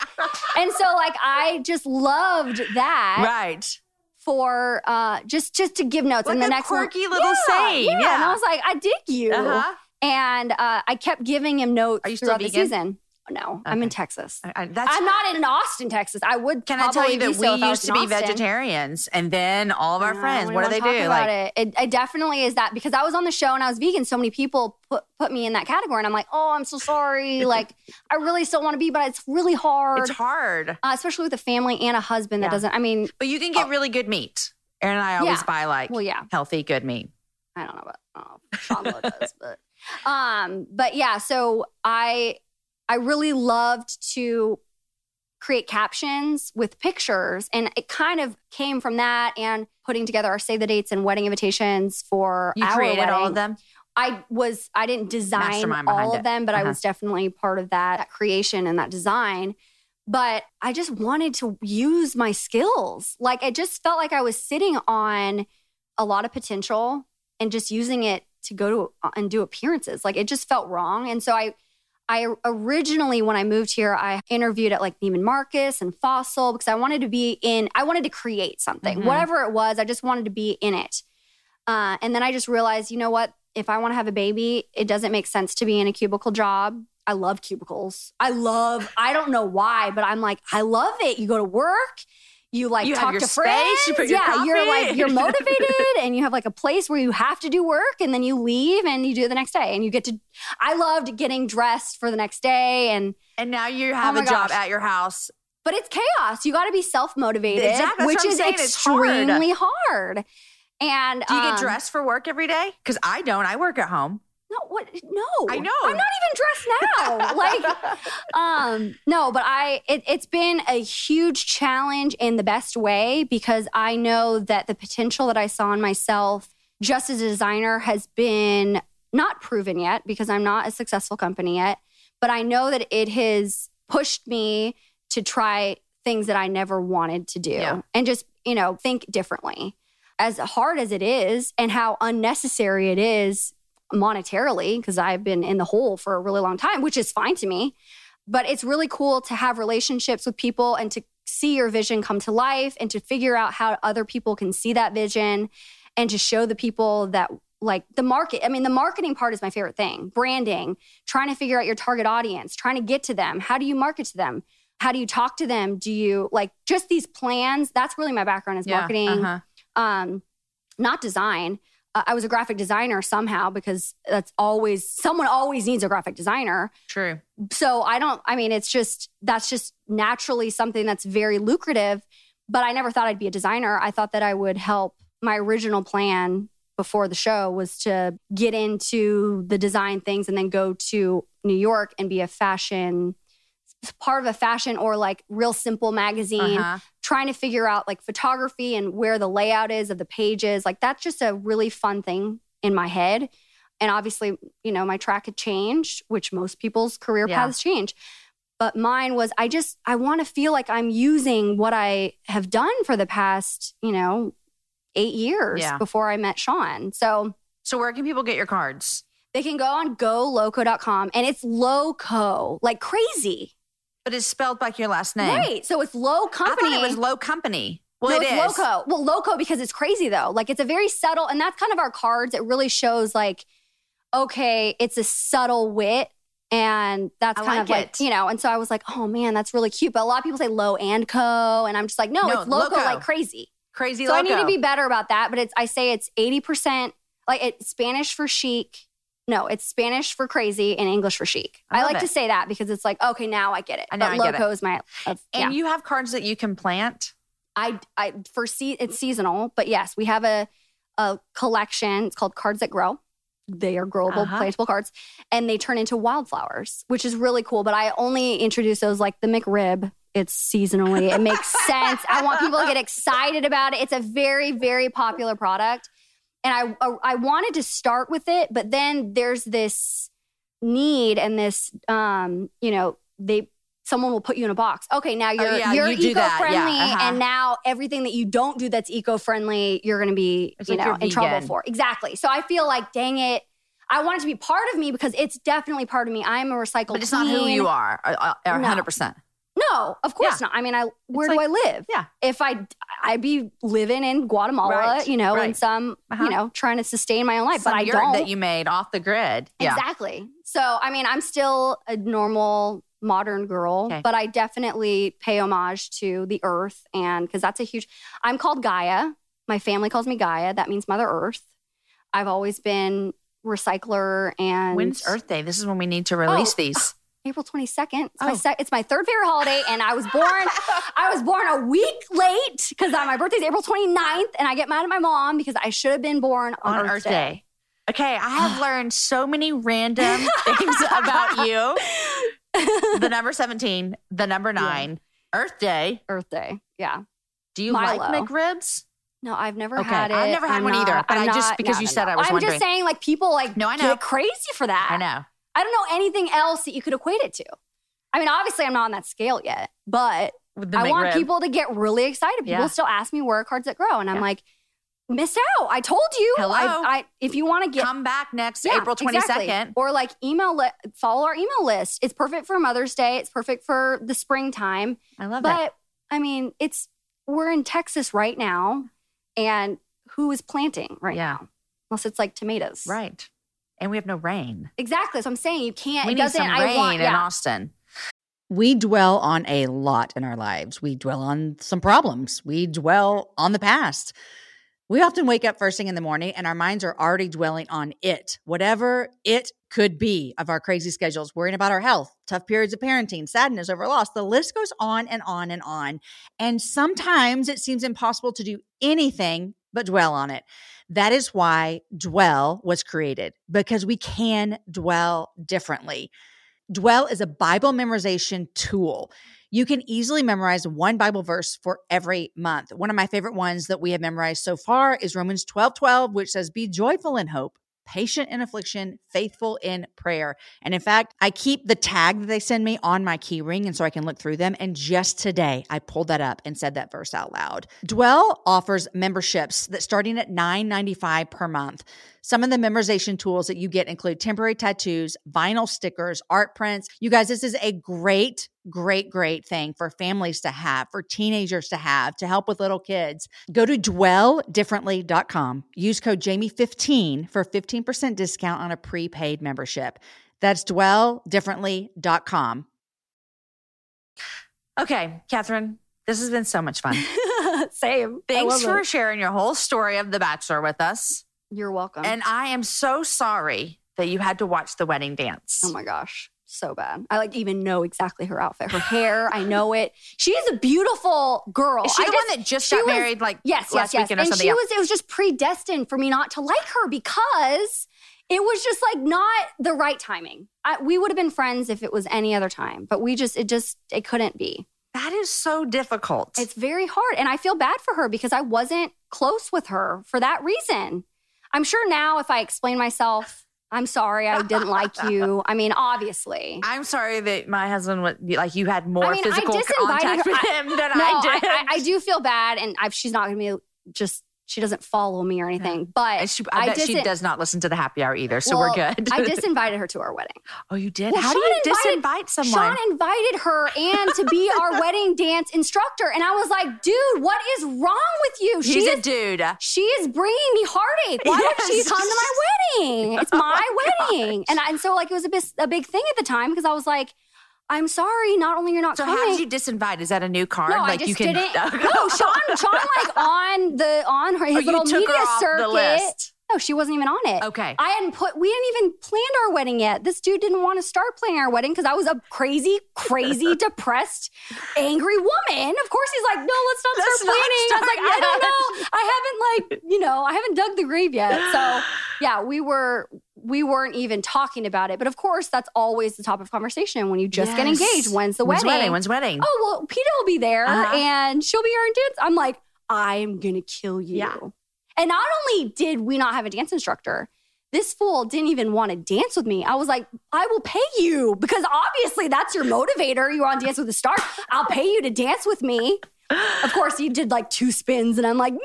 and so like I just loved that Right. for uh just just to give notes Like and the next one- quirky little Yeah, saying, Yeah. And. I was like, I dig you. Uh-huh. And uh, I kept giving him notes Are you still throughout the vegan? season. No, I'm in Texas. I- I- that's I'm not in Austin, Texas. I would. Can I tell you that so we if I was used to be Austin. vegetarians, and then all of our No, friends, what do they do? Like, it. it, it definitely is that because I was on the show and I was vegan. So many people put put me in that category, and I'm like, oh, I'm so sorry. like, I really still want to be, but it's really hard, it's hard, Uh, especially with a family and a husband that doesn't. I mean, but you can get really good meat. Aaron and I always Yeah. buy like well, yeah, healthy, good meat. I don't know about oh, Sean does, but um, but yeah. So I I really loved to create captions with pictures. And it kind of came from that and putting together our save the dates and wedding invitations for You our created wedding. all of them. I was I didn't design all it. of them, but I Uh-huh. was definitely part of that, that creation and that design. But I just wanted to use my skills. Like it just felt like I was sitting on a lot of potential and just using it to go to uh, and do appearances. Like it just felt wrong. And so I I originally when I moved here, I interviewed at like Neiman Marcus and Fossil because I wanted to be in I wanted to create something. Mhm. Whatever it was, I just wanted to be in it. Uh, and then I just realized, you know what? If I want to have a baby, it doesn't make sense to be in a cubicle job. I love cubicles. I love, I don't know why, but I'm like, I love it. You go to work, you like You talk your to friends. you put your yeah, you're like, you're motivated and you have like a place where you have to do work and then you leave and you do it the next day and you get to, I loved getting dressed for the next day and, And now you have Oh a job gosh. at your house. but it's chaos. You got to be self motivated, Exactly, which is saying. It's hard. extremely hard. And Do you um, get dressed for work every day? Because I don't. I work at home. No, what? No, I know. I'm not even dressed now. like, um, no, but I. It, it's been a huge challenge in the best way because I know that the potential that I saw in myself, just as a designer, has been not proven yet because I'm not a successful company yet. But I know that it has pushed me to try things that I never wanted to do Yeah. and just you know think differently. As hard as it is, and how unnecessary it is monetarily because I've been in the hole for a really long time, which is fine to me. But it's really cool to have relationships with people and to see your vision come to life and to figure out how other people can see that vision and to show the people that like the market. I mean, the marketing part is my favorite thing. Branding, trying to figure out your target audience, trying to get to them. How do you market to them? How do you talk to them? Do you like just these plans? That's really my background is marketing Uh-huh. um, not design. Uh, I was a graphic designer somehow because that's always someone always needs a graphic designer. True. So I don't. I mean, it's just that's just naturally something that's very lucrative. But I never thought I'd be a designer. I thought that I would help. My original plan before the show was to get into the design things and then go to New York and be a fashion part of a fashion or like real simple magazine Uh-huh. Trying to figure out like photography and where the layout is of the pages. Like that's just a really fun thing in my head. And obviously, you know, my track had changed, which most people's career Yeah. paths change. But mine was I just I want to feel like I'm using what I have done for the past, you know, 8 years Yeah. before I met Sean. So So where can people get your cards? they can go on goloco.com and it's loco, like crazy. But it's spelled like your last name. Right. So it's low I company. thought it was low company. Well, no, it it's is. loco. Well, loco because it's crazy though. Like it's a very subtle, and that's kind of our cards. It really shows like, okay, it's a subtle wit, and that's I kind like of like it. you know. And so I was like, oh man, that's really cute. But a lot of people say low and co, and I'm just like, no, No, it's loco, loco. like crazy. Crazy So I need to be better about that. But it's I say it's eighty percent like it's Spanish for chic. No, it's Spanish for crazy and English for chic. I I, like it. to say that because it's like, okay, now I get it. I know but I loco is my, of, yeah. And you have cards that you can plant. I, I for see it's seasonal, but yes, we have a a collection. It's called Cards That Grow. They are growable, Uh-huh. plantable cards, and they turn into wildflowers, which is really cool. But I only introduce those like the McRib. It's seasonally. It makes sense. I want people to get excited about it. It's a very, very popular product, and I I wanted to start with it, but then there's this need and this um you know they someone will put you in a box. Okay, now you're Oh, yeah, you're you that. Yeah, eco-friendly uh-huh. and now everything that you don't do that's eco-friendly, you're going to be, It's you like know, in trouble for. Exactly. So I feel like dang it, I want it to be part of me because it's definitely part of me. I'm a recycled But it's not who you are. uh, uh, No. Of course not. I mean, I where do I live? yeah. If I I'd be living in Guatemala, Right, you know, in some, Uh-huh. you know, trying to sustain my own life, Some but I don't. that you made off the grid. Yeah. Exactly. So, I mean, I'm still a normal modern girl, Okay. but I definitely pay homage to the earth. And because that's a huge, I'm called Gaia. My family calls me Gaia. That means Mother Earth. I've always been recycler and When's Earth Day? This is when we need to release Oh. these. April 22nd. It's, my Oh. sec- it's my third favorite holiday. And I was born, I was born a week late because uh, my birthday's April 29th. And I get mad at my mom because I should have been born on, on Earth, Day. Okay, I have learned so many random things about you. The number 17, the number nine. Earth Day. Earth Day. Yeah. Do you Mylo. like McRibs? No, I've never Okay, had it. I've never had I'm one not- either, but I'm I just- not- because no, you no, said no. I was I'm wondering. just saying, like people like No, I know. crazy for that. I know. I don't know anything else that you could equate it to. I mean, obviously, I'm not on that scale yet, but I want McRib. people to get really excited. People Yeah. still ask me where are cards that grow, and I'm like, miss out. I told you. Hello? I, I, if you want to get come back next Yeah, April twenty second. exactly. Or like email li- follow our email list. It's perfect for Mother's Day. It's perfect for the springtime. I love it. But I mean, it's we're in Texas right now, and who is planting right Yeah. now? Unless it's like tomatoes, Right. And we have no rain. Exactly. So I'm saying you can't. we it need doesn't. some I rain want. in Yeah. Austin. We dwell on a lot in our lives. We dwell on some problems. We dwell on the past. We often wake up first thing in the morning and our minds are already dwelling on it, whatever it could be of our crazy schedules, worrying about our health, tough periods of parenting, sadness over loss. The list goes on and on and on. And sometimes it seems impossible to do anything but dwell on it. That is why Dwell was created because we can dwell differently. Dwell is a Bible memorization tool. You can easily memorize one Bible verse for every month. One of my favorite ones that we have memorized so far is Romans 12 12, which says, Be joyful in hope, patient in affliction, faithful in prayer. And in fact, I keep the tag that they send me on my key ring, and so I can look through them. And just today, I pulled that up and said that verse out loud. Dwell offers memberships that starting at $9.95 per month. Some of the memorization tools that you get include temporary tattoos, vinyl stickers, art prints. You guys, this is a great, great, great thing for families to have, for teenagers to have, to help with little kids. Go to dwelldifferently.com. Use code Jamie15 for 15% discount on a prepaid membership. That's dwelldifferently.com. Okay, Catherine, this has been so much fun. Same. Thanks for it. sharing your whole story of The Bachelor with us. You're welcome. And I am so sorry that you had to watch the wedding dance. oh my gosh, so bad. I like even know exactly her outfit, her hair. I know it. She's a beautiful girl. Is she I the just- one that just got was- married like Yes, last yes, yes. weekend or And something? she was. It was just predestined for me not to like her because it was just like not the right timing. I, we would have been friends if it was any other time, but we just it just it couldn't be. that is so difficult. It's very hard, and I feel bad for her because I wasn't close with her for that reason. I'm sure now if I explain myself, I'm sorry I didn't like you. I mean, obviously. I'm sorry that my husband was like you had more I mean, physical contact her- with him than no, I did. I, I do feel bad, and I, she's not going to be just. She doesn't follow me or anything, but she, I, bet she does not listen to the happy hour either, so Well, we're good. I disinvited her to our wedding. oh, you did? Well, How do you invited- disinvite someone? Sean invited her and to be our wedding dance instructor, and I was like, "Dude, what is wrong with you? She's she a dude. she is bringing me heartache. Why would she come to my wedding? It's my oh wedding." And, I, and so like it was a, bis- a big thing at the time because I was like, "I'm sorry. Not only you're not So coming." how did you disinvite? Is that a new card? no, like I just you can didn't. no, Sean, Sean, like on the on her his Oh, you little took media her off circuit. No, she wasn't even on it. Okay. I hadn't put, we hadn't even planned our wedding yet. This dude didn't want to start planning our wedding because I was a crazy, crazy, depressed, angry woman. Of course, he's like, no, let's not Let's start not planning. I was like, start I don't know. I haven't, like, you know, I haven't dug the grave yet. So, yeah, we were, we weren't even talking about it. But of course, that's always the top of conversation when you just get engaged. When's the When's wedding? wedding? When's wedding? oh well Peta will be there Uh-huh. and she'll be our dance. I'm like, I'm gonna kill you. Yeah. And not only did we not have a dance instructor, this fool didn't even want to dance with me. I was like, I will pay you because obviously that's your motivator. You were on Dance with the Star. I'll pay you to dance with me. Of course, he did like two spins, and I'm like, man,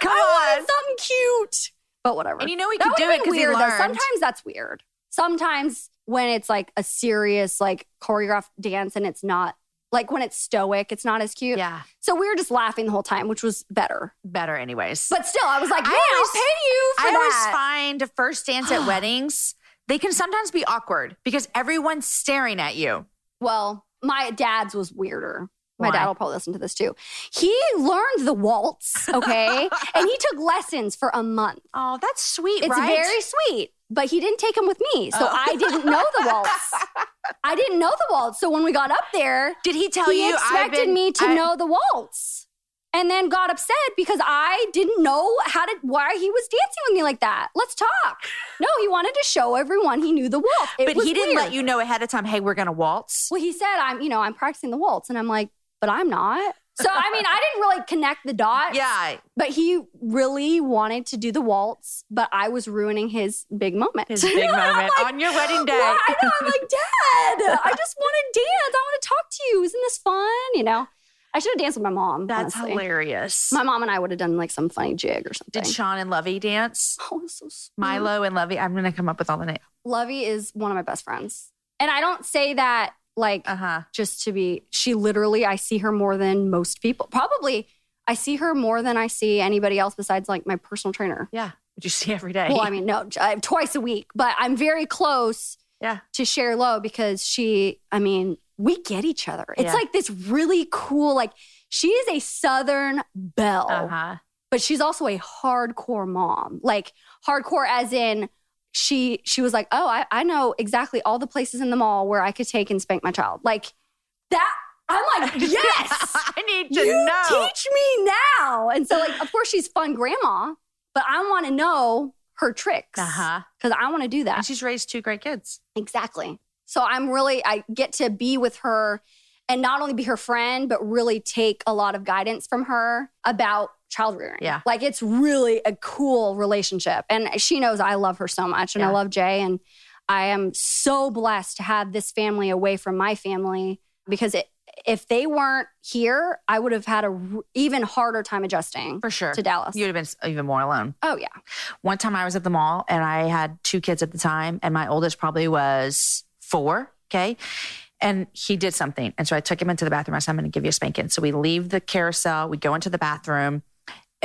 Come I on. something cute. But whatever. And you know he that could do it because he weird. though. learned. Sometimes that's weird. Sometimes when it's like a serious, like choreographed dance, and it's not like when it's stoic, it's not as cute. yeah, So we were just laughing the whole time, which was better. better anyways. But still, I was like, I always- I'll pay you for I always that. find a first dance at weddings they can sometimes be awkward because everyone's staring at you. well, my dad's was weirder. My Why? dad will probably listen to this too. He learned the waltz, okay? and he took lessons for a month. Oh, that's sweet, It's right? very sweet, but he didn't take them with me. So Oh. I didn't know the waltz. I didn't know the waltz. So when we got up there, Did he tell he you? I've expected been- me to I- know the waltz. And then got upset because I didn't know how to why he was dancing with me like that. Let's talk. No, he wanted to show everyone he knew the waltz. It But he didn't weird. let you know ahead of time. Hey, we're gonna waltz. Well, he said I'm, you know, I'm practicing the waltz, and I'm like, but I'm not. So I mean, I didn't really connect the dots. Yeah. But he really wanted to do the waltz, but I was ruining his big moment. His big moment like, on your wedding day. "What?" I know. I'm like, Dad, I just want to dance. I want to talk to you. Isn't this fun? You know, I should have danced with my mom. That's honestly. hilarious. My mom and I would have done like some funny jig or something. Did Sean and Lovey dance? oh, so sweet. Mylo and Lovey. I'm gonna come up with all the names. Lovey is one of my best friends. And I don't say that like Uh huh. just to be, she literally, I see her more than most people. Probably I see her more than I see anybody else besides like my personal trainer. Yeah. Which you see every day. Well, I mean, no, uh, twice a week, but I'm very close Yeah. to Cher Lowe because she, I mean, we get each other. It's Yeah. like this really cool, like, she is a Southern belle Uh huh. but she's also a hardcore mom. Like hardcore as in she she was like, Oh, I, I know exactly all the places in the mall where I could take and spank my child. Like that I'm like, yes. I need to you know. teach me now. And so like of course she's fun grandma, but I want to know her tricks. Uh huh. Because I want to do that. And she's raised two great kids. Exactly. So I'm really, I get to be with her and not only be her friend, but really take a lot of guidance from her about child rearing. Yeah. Like it's really a cool relationship. And she knows I love her so much and I love Jay. And I am so blessed to have this family away from my family because it, if they weren't here, I would have had a r- even harder time adjusting For sure. to Dallas. You would have been even more alone. oh yeah. One time I was at the mall and I had two kids at the time, and my oldest probably was four. Okay. And he did something. And so I took him into the bathroom. I said, I'm going to give you a spanking. So we leave the carousel, we go into the bathroom.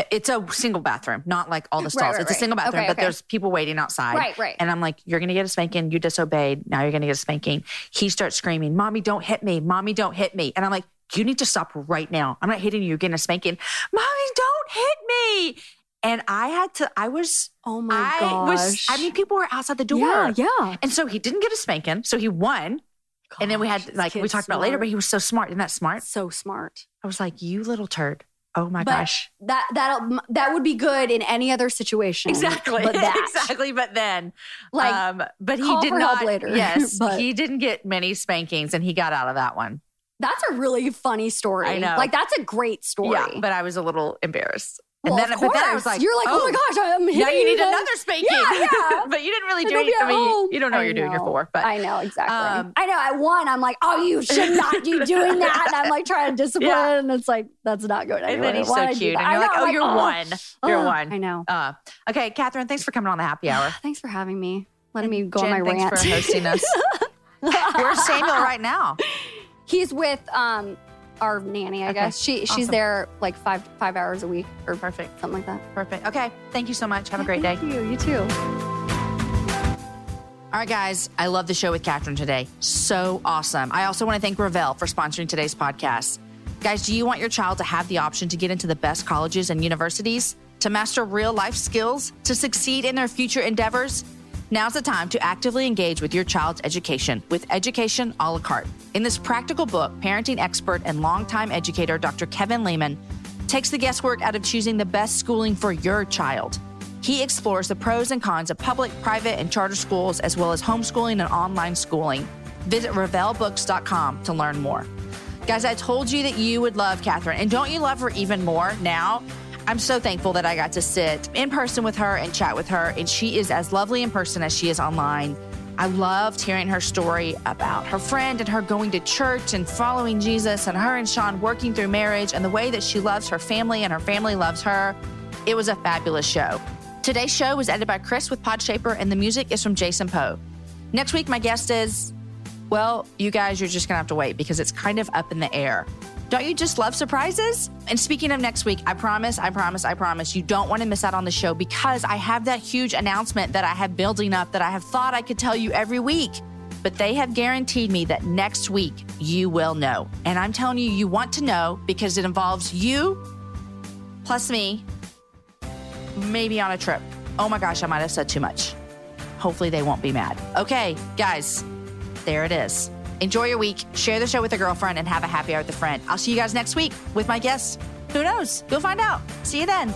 It's a single bathroom, not like all the stalls. right, it's a single bathroom, Okay, but okay. there's people waiting outside. Right, right. And I'm like, you're going to get a spanking. You disobeyed. Now you're going to get a spanking. He starts screaming, Mommy, don't hit me. Mommy, don't hit me. And I'm like, you need to stop right now. I'm not hitting you. You're getting a spanking. Mommy, don't hit me. And I had to, I was, Oh my I gosh. was, I mean, people were outside the door. yeah, yeah. And so he didn't get a spanking. So he won. and then we had, like, we talked about later, but he was so smart. Isn't that smart? so smart. I was like, you little turd. Oh my But gosh. That that that would be good in any other situation. Exactly. But that, exactly. But then, like, um, but he call did for help not. later. Yes, But- he didn't get many spankings, and he got out of that one. that's a really funny story. I know. Like that's a great story. Yeah, but I was a little embarrassed. Well, and then, of but then I was like, you're like, oh, my gosh, I'm hitting now you need another spanking. Yeah, yeah. but you didn't really do they'll any. I mean, you, home. you don't know what you're doing. You're four, but I know exactly. Um, I know. At one, I'm like, oh, you should not be doing that. And I'm like trying to discipline. Yeah. And it's like that's not going and anywhere. then he's Why'd so cute, and you're like, know, oh, you're oh, one. You're one. I know. Uh, okay, Catherine, thanks for coming on the happy hour. Thanks for having me. Letting me go Jen, on my thanks rant. for hosting us. Where's Samuel right now? He's with um our nanny, I Okay. guess. She she's there like five five hours a week or Perfect. something like that. Perfect. Okay. Thank you so much. Have a great day. Thank you. You too. All right, guys, I love the show with Catherine today. So awesome. I also want to thank Revell for sponsoring today's podcast. Guys, do you want your child to have the option to get into the best colleges and universities, to master real life skills, to succeed in their future endeavors? Now's the time to actively engage with your child's education with Education a la carte. In this practical book, parenting expert and longtime educator Dr. Kevin Leman takes the guesswork out of choosing the best schooling for your child. He explores the pros and cons of public, private, and charter schools, as well as homeschooling and online schooling. Visit revellbooks.com to learn more. Guys, I told you that you would love Catherine, and don't you love her even more now? I'm so thankful that I got to sit in person with her and chat with her, and she is as lovely in person as she is online. I loved hearing her story about her friend and her going to church and following Jesus, and her and Sean working through marriage, and the way that she loves her family and her family loves her. It was a fabulous show. Today's show was edited by Chris with Podshaper, and the music is from Jason Poe. Next week, my guest is, well, you guys, you're just gonna have to wait because it's kind of up in the air. Don't you just love surprises? And speaking of next week, I promise, I promise, I promise, you don't want to miss out on the show because I have that huge announcement that I have building up that I have thought I could tell you every week. But they have guaranteed me that next week you will know. And I'm telling you, you want to know because it involves you plus me, maybe on a trip. Oh my gosh, I might have said too much. Hopefully they won't be mad. Okay, guys, there it is. Enjoy your week, share the show with a girlfriend, and have a happy hour with a friend. I'll see you guys next week with my guests. Who knows? You'll find out. See you then.